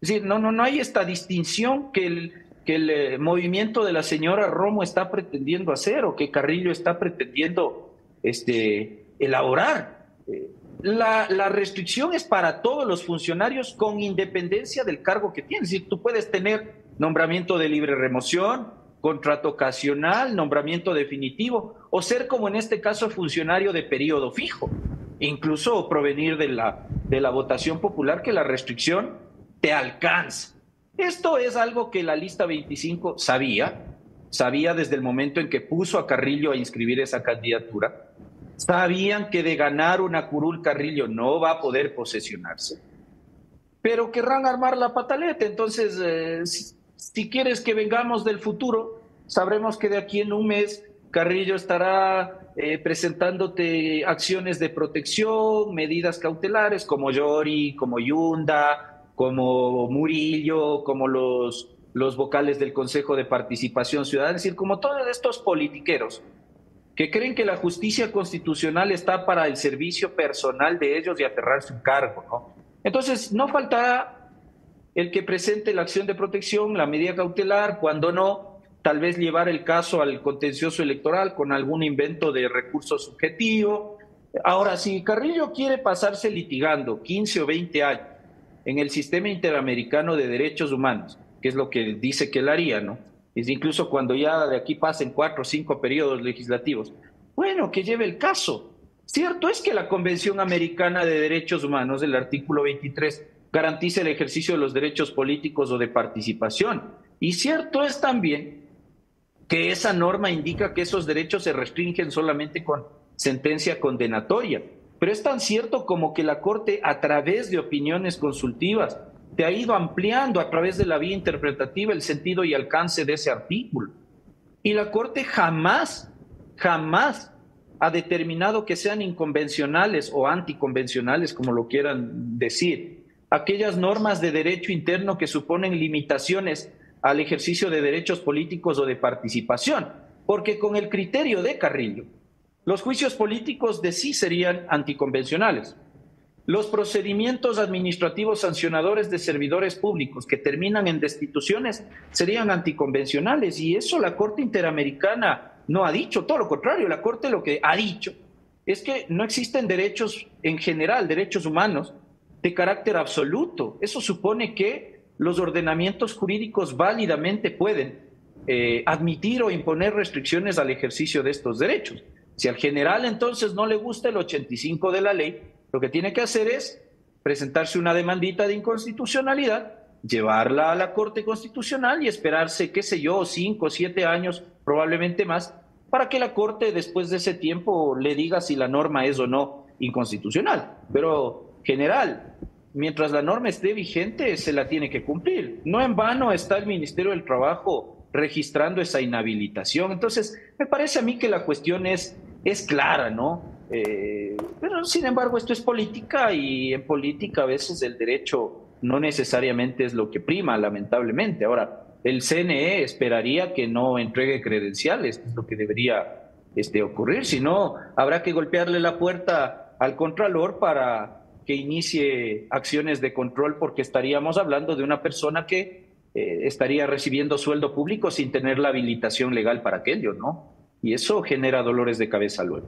Es decir, no, no, no hay esta distinción que el, que el eh, movimiento de la señora Romo está pretendiendo hacer o que Carrillo está pretendiendo este, elaborar. Eh, la, la, restricción es para todos los funcionarios con independencia del cargo que tienen. Es decir, tú puedes tener nombramiento de libre remoción, contrato ocasional, nombramiento definitivo, o ser como en este caso funcionario de periodo fijo incluso provenir de la, de la votación popular, que la restricción te alcanza. Esto es algo que la lista 25 sabía, sabía desde el momento en que puso a Carrillo a inscribir esa candidatura. Sabían que de ganar una curul Carrillo no va a poder posesionarse, pero querrán armar la pataleta. Entonces, eh, si quieres que vengamos del futuro, sabremos que de aquí en un mes Carrillo estará eh, presentándote acciones de protección, medidas cautelares como Yori, como Yunda, como Murillo, como los, los vocales del Consejo de Participación Ciudadana, es decir, como todos estos politiqueros que creen que la justicia constitucional está para el servicio personal de ellos y aferrar su cargo. ¿no? Entonces, no faltará el que presente la acción de protección, la medida cautelar, cuando no, tal vez llevar el caso al contencioso electoral con algún invento de recurso subjetivo. Ahora, si Carrillo quiere pasarse litigando 15 o 20 años en el sistema interamericano de derechos humanos, que es lo que dice que él haría, ¿no? Es incluso cuando ya de aquí pasen cuatro o cinco periodos legislativos. Bueno, que lleve el caso. Cierto es que la Convención Americana de Derechos Humanos, el artículo 23, garantiza el ejercicio de los derechos políticos o de participación. Y cierto es también que esa norma indica que esos derechos se restringen solamente con sentencia condenatoria. pero es tan cierto como que la Corte, a través de opiniones consultivas, te ha ido ampliando a través de la vía interpretativa el sentido y alcance de ese artículo. Y la Corte jamás, jamás ha determinado que sean inconvencionales o anticonvencionales, como lo quieran decir, aquellas normas de derecho interno que suponen limitaciones al ejercicio de derechos políticos o de participación, porque con el criterio de Carrillo, los juicios políticos de sí serían anticonvencionales. Los procedimientos administrativos sancionadores de servidores públicos que terminan en destituciones serían anticonvencionales y eso la Corte Interamericana no ha dicho, todo lo contrario, la Corte lo que ha dicho es que no existen derechos en general, derechos humanos de carácter absoluto. Eso supone que los ordenamientos jurídicos válidamente pueden eh, admitir o imponer restricciones al ejercicio de estos derechos. Si al general entonces no le gusta el 85 de la ley, lo que tiene que hacer es presentarse una demandita de inconstitucionalidad, llevarla a la Corte Constitucional y esperarse, qué sé yo, cinco o siete años, probablemente más, para que la Corte después de ese tiempo le diga si la norma es o no inconstitucional. Pero, general, mientras la norma esté vigente, se la tiene que cumplir. No en vano está el Ministerio del Trabajo registrando esa inhabilitación. Entonces, me parece a mí que la cuestión es, es clara, ¿no? Eh, pero, sin embargo, esto es política y en política a veces el derecho no necesariamente es lo que prima, lamentablemente. Ahora, el CNE esperaría que no entregue credenciales, es lo que debería este, ocurrir, si no, habrá que golpearle la puerta al Contralor para que inicie acciones de control, porque estaríamos hablando de una persona que eh, estaría recibiendo sueldo público sin tener la habilitación legal para aquello, ¿no? Y eso genera dolores de cabeza luego.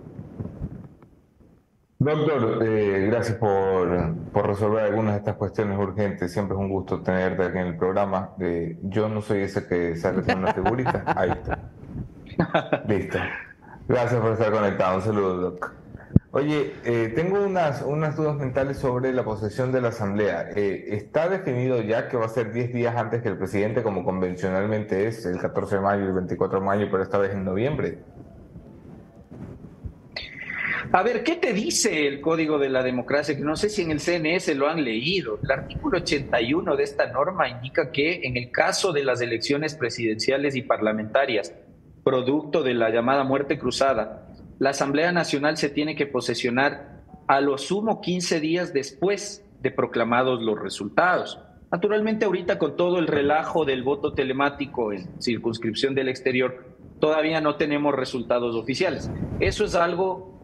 Doctor, eh, gracias por, por, resolver algunas de estas cuestiones urgentes. Siempre es un gusto tenerte aquí en el programa. Eh, yo no soy ese que sale con una figurita. Ahí está. <laughs> Listo. Gracias por estar conectado. Un saludo, Doc. Oye, eh, tengo unas, unas dudas mentales sobre la posesión de la Asamblea. ¿Está definido ya que va a ser 10 días antes que el presidente, como convencionalmente es, el 14 de mayo el 24 de mayo, pero esta vez en noviembre? A ver, ¿qué te dice el Código de la Democracia? Que no sé si en el CNS lo han leído. El artículo 81 de esta norma indica que en el caso de las elecciones presidenciales y parlamentarias, producto de la llamada muerte cruzada, la Asamblea Nacional se tiene que posesionar a lo sumo 15 días después de proclamados los resultados. Naturalmente ahorita con todo el relajo del voto telemático en circunscripción del exterior, todavía no tenemos resultados oficiales. Eso es algo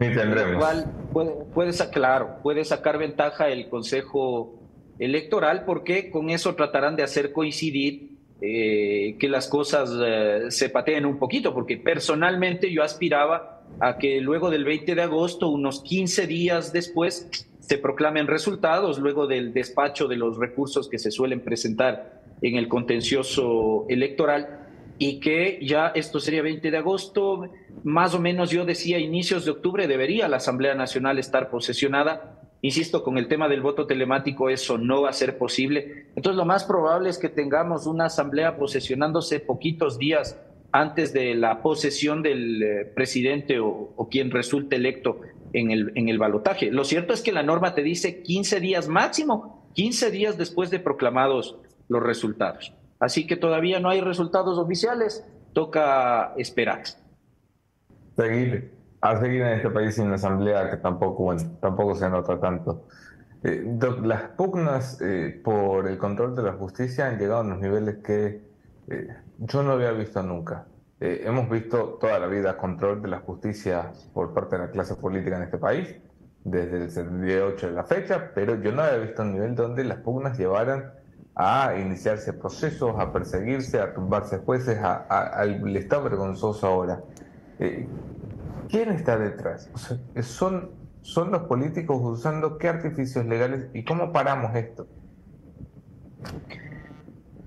cual puede, puede, claro, puede sacar ventaja el Consejo Electoral porque con eso tratarán de hacer coincidir eh, que las cosas eh, se pateen un poquito, porque personalmente yo aspiraba a que luego del 20 de agosto, unos 15 días después, se proclamen resultados, luego del despacho de los recursos que se suelen presentar en el contencioso electoral y que ya esto sería 20 de agosto, más o menos yo decía inicios de octubre debería la Asamblea Nacional estar posesionada. Insisto, con el tema del voto telemático eso no va a ser posible. Entonces lo más probable es que tengamos una Asamblea posesionándose poquitos días antes de la posesión del eh, presidente o, quien resulte electo en el, en el balotaje. Lo cierto es que la norma te dice 15 días máximo, 15 días después de proclamados los resultados. Así que todavía no hay resultados oficiales, toca esperar. Seguir, a seguir en este país sin asamblea que tampoco, tampoco se nota tanto. Eh, las pugnas eh, por el control de la justicia han llegado a unos niveles que eh, yo no había visto nunca. hemos visto toda la vida control de la justicia por parte de la clase política en este país, desde el 78 de la fecha, pero yo no había visto un nivel donde las pugnas llevaran a iniciarse procesos, a perseguirse, a tumbarse jueces, al estado vergonzoso ahora. Eh, ¿Quién está detrás? ¿son, ¿Son los políticos usando qué artificios legales y cómo paramos esto?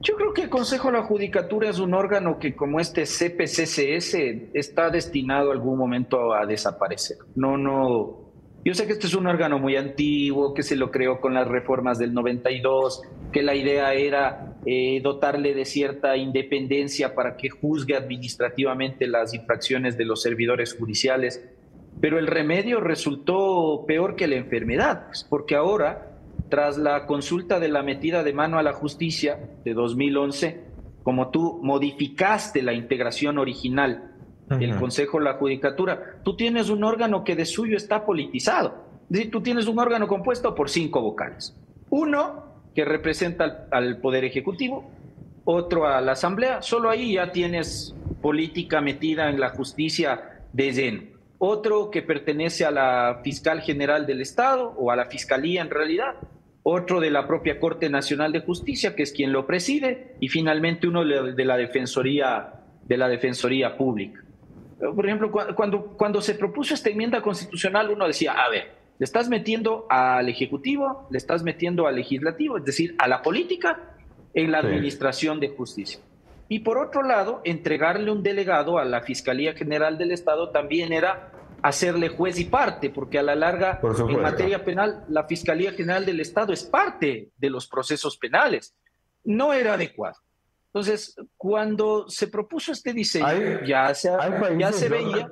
Yo creo que el Consejo de la Judicatura es un órgano que como este CPCCS está destinado algún momento a desaparecer. No, no, yo sé que este es un órgano muy antiguo, que se lo creó con las reformas del 92, que la idea era eh, dotarle de cierta independencia para que juzgue administrativamente las infracciones de los servidores judiciales. pero el remedio resultó peor que la enfermedad, pues, porque ahora, tras la consulta de la metida de mano a la justicia de 2011, como tú modificaste la integración original del Consejo de la Judicatura, tú tienes un órgano que de suyo está politizado. Es decir, tú tienes un órgano compuesto por cinco vocales. Uno que representa al, Poder Ejecutivo, otro a la Asamblea, solo ahí ya tienes política metida en la justicia de lleno. Otro que pertenece a la Fiscal General del Estado o a la Fiscalía en realidad, otro de la propia Corte Nacional de Justicia, que es quien lo preside, y finalmente uno de la Defensoría, de la Defensoría Pública. Por ejemplo, cuando, cuando se propuso esta enmienda constitucional, uno decía, a ver, le estás metiendo al Ejecutivo, le estás metiendo al Legislativo, es decir, a la política en la administración de justicia. Y por otro lado, entregarle un delegado a la Fiscalía General del Estado también era hacerle juez y parte, porque a la larga, en materia penal, la Fiscalía General del Estado es parte de los procesos penales. No era adecuado. Entonces, cuando se propuso este diseño, ya, se, ya se veía...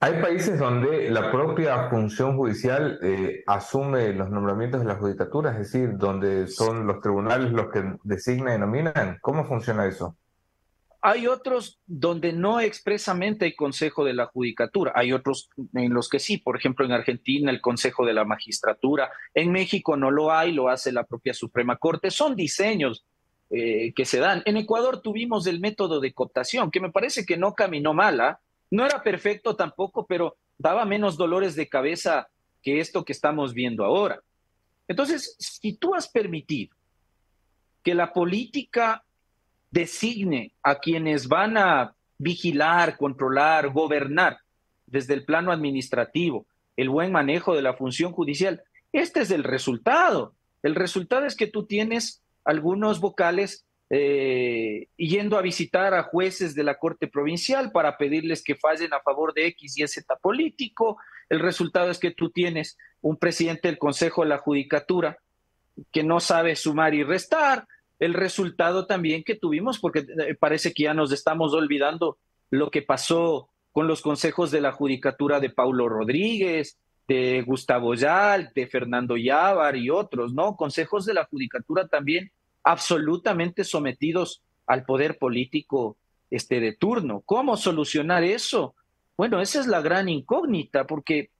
Hay países donde la propia función judicial eh, asume los nombramientos de la judicatura, es decir, donde son los tribunales los que designan y nominan. ¿Cómo funciona eso? Hay otros donde no expresamente hay consejo de la judicatura, hay otros en los que sí, por ejemplo en Argentina el consejo de la magistratura, en México no lo hay, lo hace la propia Suprema Corte, son diseños eh, que se dan. En Ecuador tuvimos el método de cooptación, que me parece que no caminó mal, ¿ah? No era perfecto tampoco, pero daba menos dolores de cabeza que esto que estamos viendo ahora. Entonces, si tú has permitido que la política designe a quienes van a vigilar, controlar, gobernar desde el plano administrativo, el buen manejo de la función judicial, este es el resultado. El resultado es que tú tienes algunos vocales eh, yendo a visitar a jueces de la Corte Provincial para pedirles que fallen a favor de X y Z político. El resultado es que tú tienes un presidente del Consejo de la Judicatura que no sabe sumar y restar. El resultado también que tuvimos, porque eh, parece que ya nos estamos olvidando lo que pasó con los consejos de la Judicatura de Paulo Rodríguez, de Gustavo Yal, de Fernando Yávar y otros, ¿no? Consejos de la Judicatura también absolutamente sometidos al poder político este, de turno. ¿Cómo solucionar eso? Bueno, esa es la gran incógnita, porque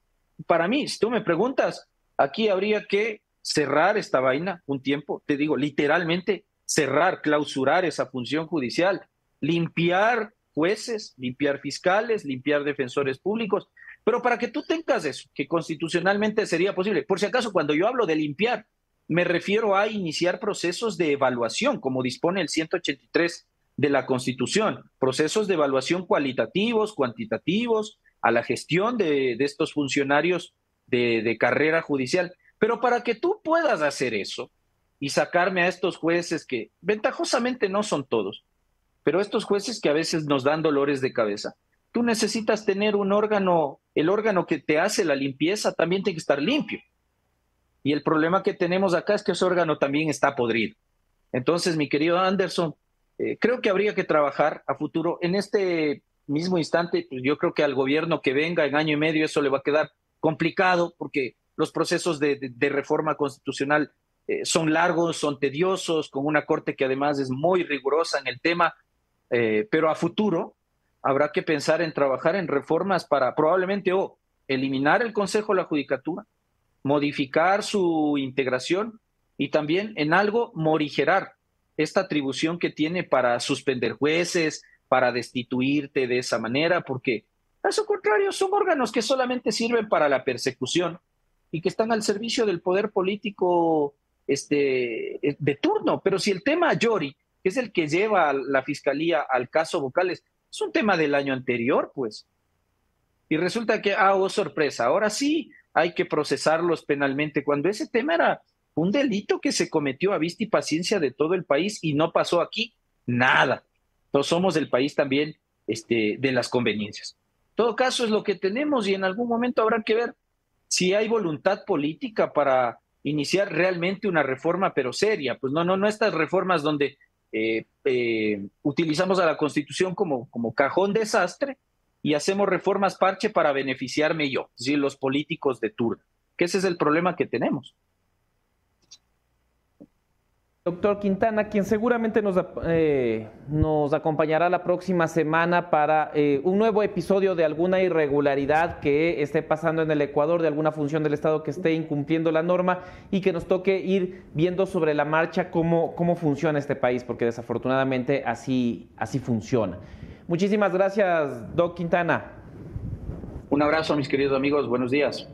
para mí, si tú me preguntas, aquí habría que cerrar esta vaina un tiempo, te digo, literalmente cerrar, clausurar esa función judicial, limpiar jueces, limpiar fiscales, limpiar defensores públicos, pero para que tú tengas eso, que constitucionalmente sería posible, por si acaso cuando yo hablo de limpiar, me refiero a iniciar procesos de evaluación, como dispone el 183 de la Constitución, procesos de evaluación cualitativos, cuantitativos, a la gestión de, estos funcionarios de, de carrera judicial. Pero para que tú puedas hacer eso y sacarme a estos jueces que ventajosamente no son todos, pero estos jueces que a veces nos dan dolores de cabeza, tú necesitas tener un órgano, el órgano que te hace la limpieza también tiene que estar limpio. Y el problema que tenemos acá es que ese órgano también está podrido. Entonces, mi querido Anderson, eh, creo que habría que trabajar a futuro. En este mismo instante, pues yo creo que al gobierno que venga en año y medio eso le va a quedar complicado porque los procesos de, reforma constitucional eh, son largos, son tediosos, con una corte que además es muy rigurosa en el tema, eh, pero a futuro habrá que pensar en trabajar en reformas para probablemente o eliminar el Consejo de la Judicatura, modificar su integración y también en algo morigerar esta atribución que tiene para suspender jueces, para destituirte de esa manera, porque a su contrario son órganos que solamente sirven para la persecución y que están al servicio del poder político este, de turno. Pero si el tema Yori, que es el que lleva a la fiscalía al caso Vocales, es un tema del año anterior, pues. Y resulta que, ah, oh, sorpresa, ahora sí, hay que procesarlos penalmente, cuando ese tema era un delito que se cometió a vista y paciencia de todo el país y no pasó aquí nada. Entonces somos el país también este, de las conveniencias. En todo caso es lo que tenemos y en algún momento habrá que ver si hay voluntad política para iniciar realmente una reforma, pero seria. Pues no, no, no estas reformas donde eh, eh, utilizamos a la Constitución como, como cajón desastre y hacemos reformas parche para beneficiarme yo, decir, los políticos de turno, que ese es el problema que tenemos. Doctor Quintana, quien seguramente nos, eh, nos acompañará la próxima semana para eh, un nuevo episodio de alguna irregularidad que esté pasando en el Ecuador, de alguna función del Estado que esté incumpliendo la norma y que nos toque ir viendo sobre la marcha cómo, cómo funciona este país, porque desafortunadamente así, así funciona. Muchísimas gracias, Doc Quintana. Un abrazo, mis queridos amigos. Buenos días.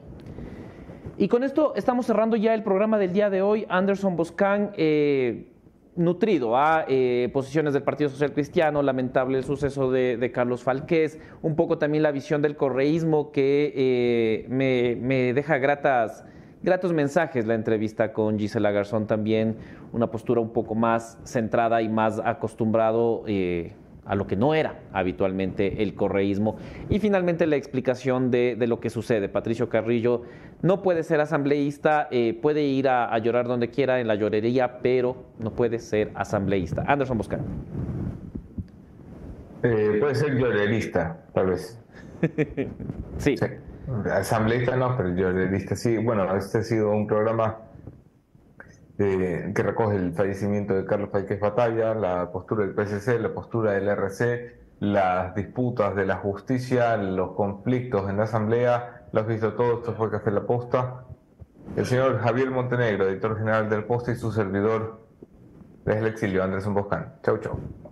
Y con esto estamos cerrando ya el programa del día de hoy. Anderson Boscan, eh, nutrido a eh, posiciones del Partido Social Cristiano, lamentable el suceso de, Carlos Falqués, un poco también la visión del correísmo que eh, me, deja gratas, gratos mensajes la entrevista con Gisela Garzón también, una postura un poco más centrada y más acostumbrado a lo que no era habitualmente el correísmo. Y finalmente la explicación de, lo que sucede. Patricio Carrillo no puede ser asambleísta, eh, puede ir a, llorar donde quiera en la llorería, pero no puede ser asambleísta. Anderson Boscan. Eh, puede ser llorerista, tal vez. <laughs> sí. Asambleísta no, pero llorerista sí. Bueno, este ha sido un programa que recoge el fallecimiento de Carlos Faiquez Batalla, la postura del PSC, la postura del RC, las disputas de la justicia, los conflictos en la Asamblea, lo has visto todo, esto fue Café La Posta. El señor Javier Montenegro, editor general del Posta, y su servidor desde el exilio, Andrés Boscan. Chau, chau.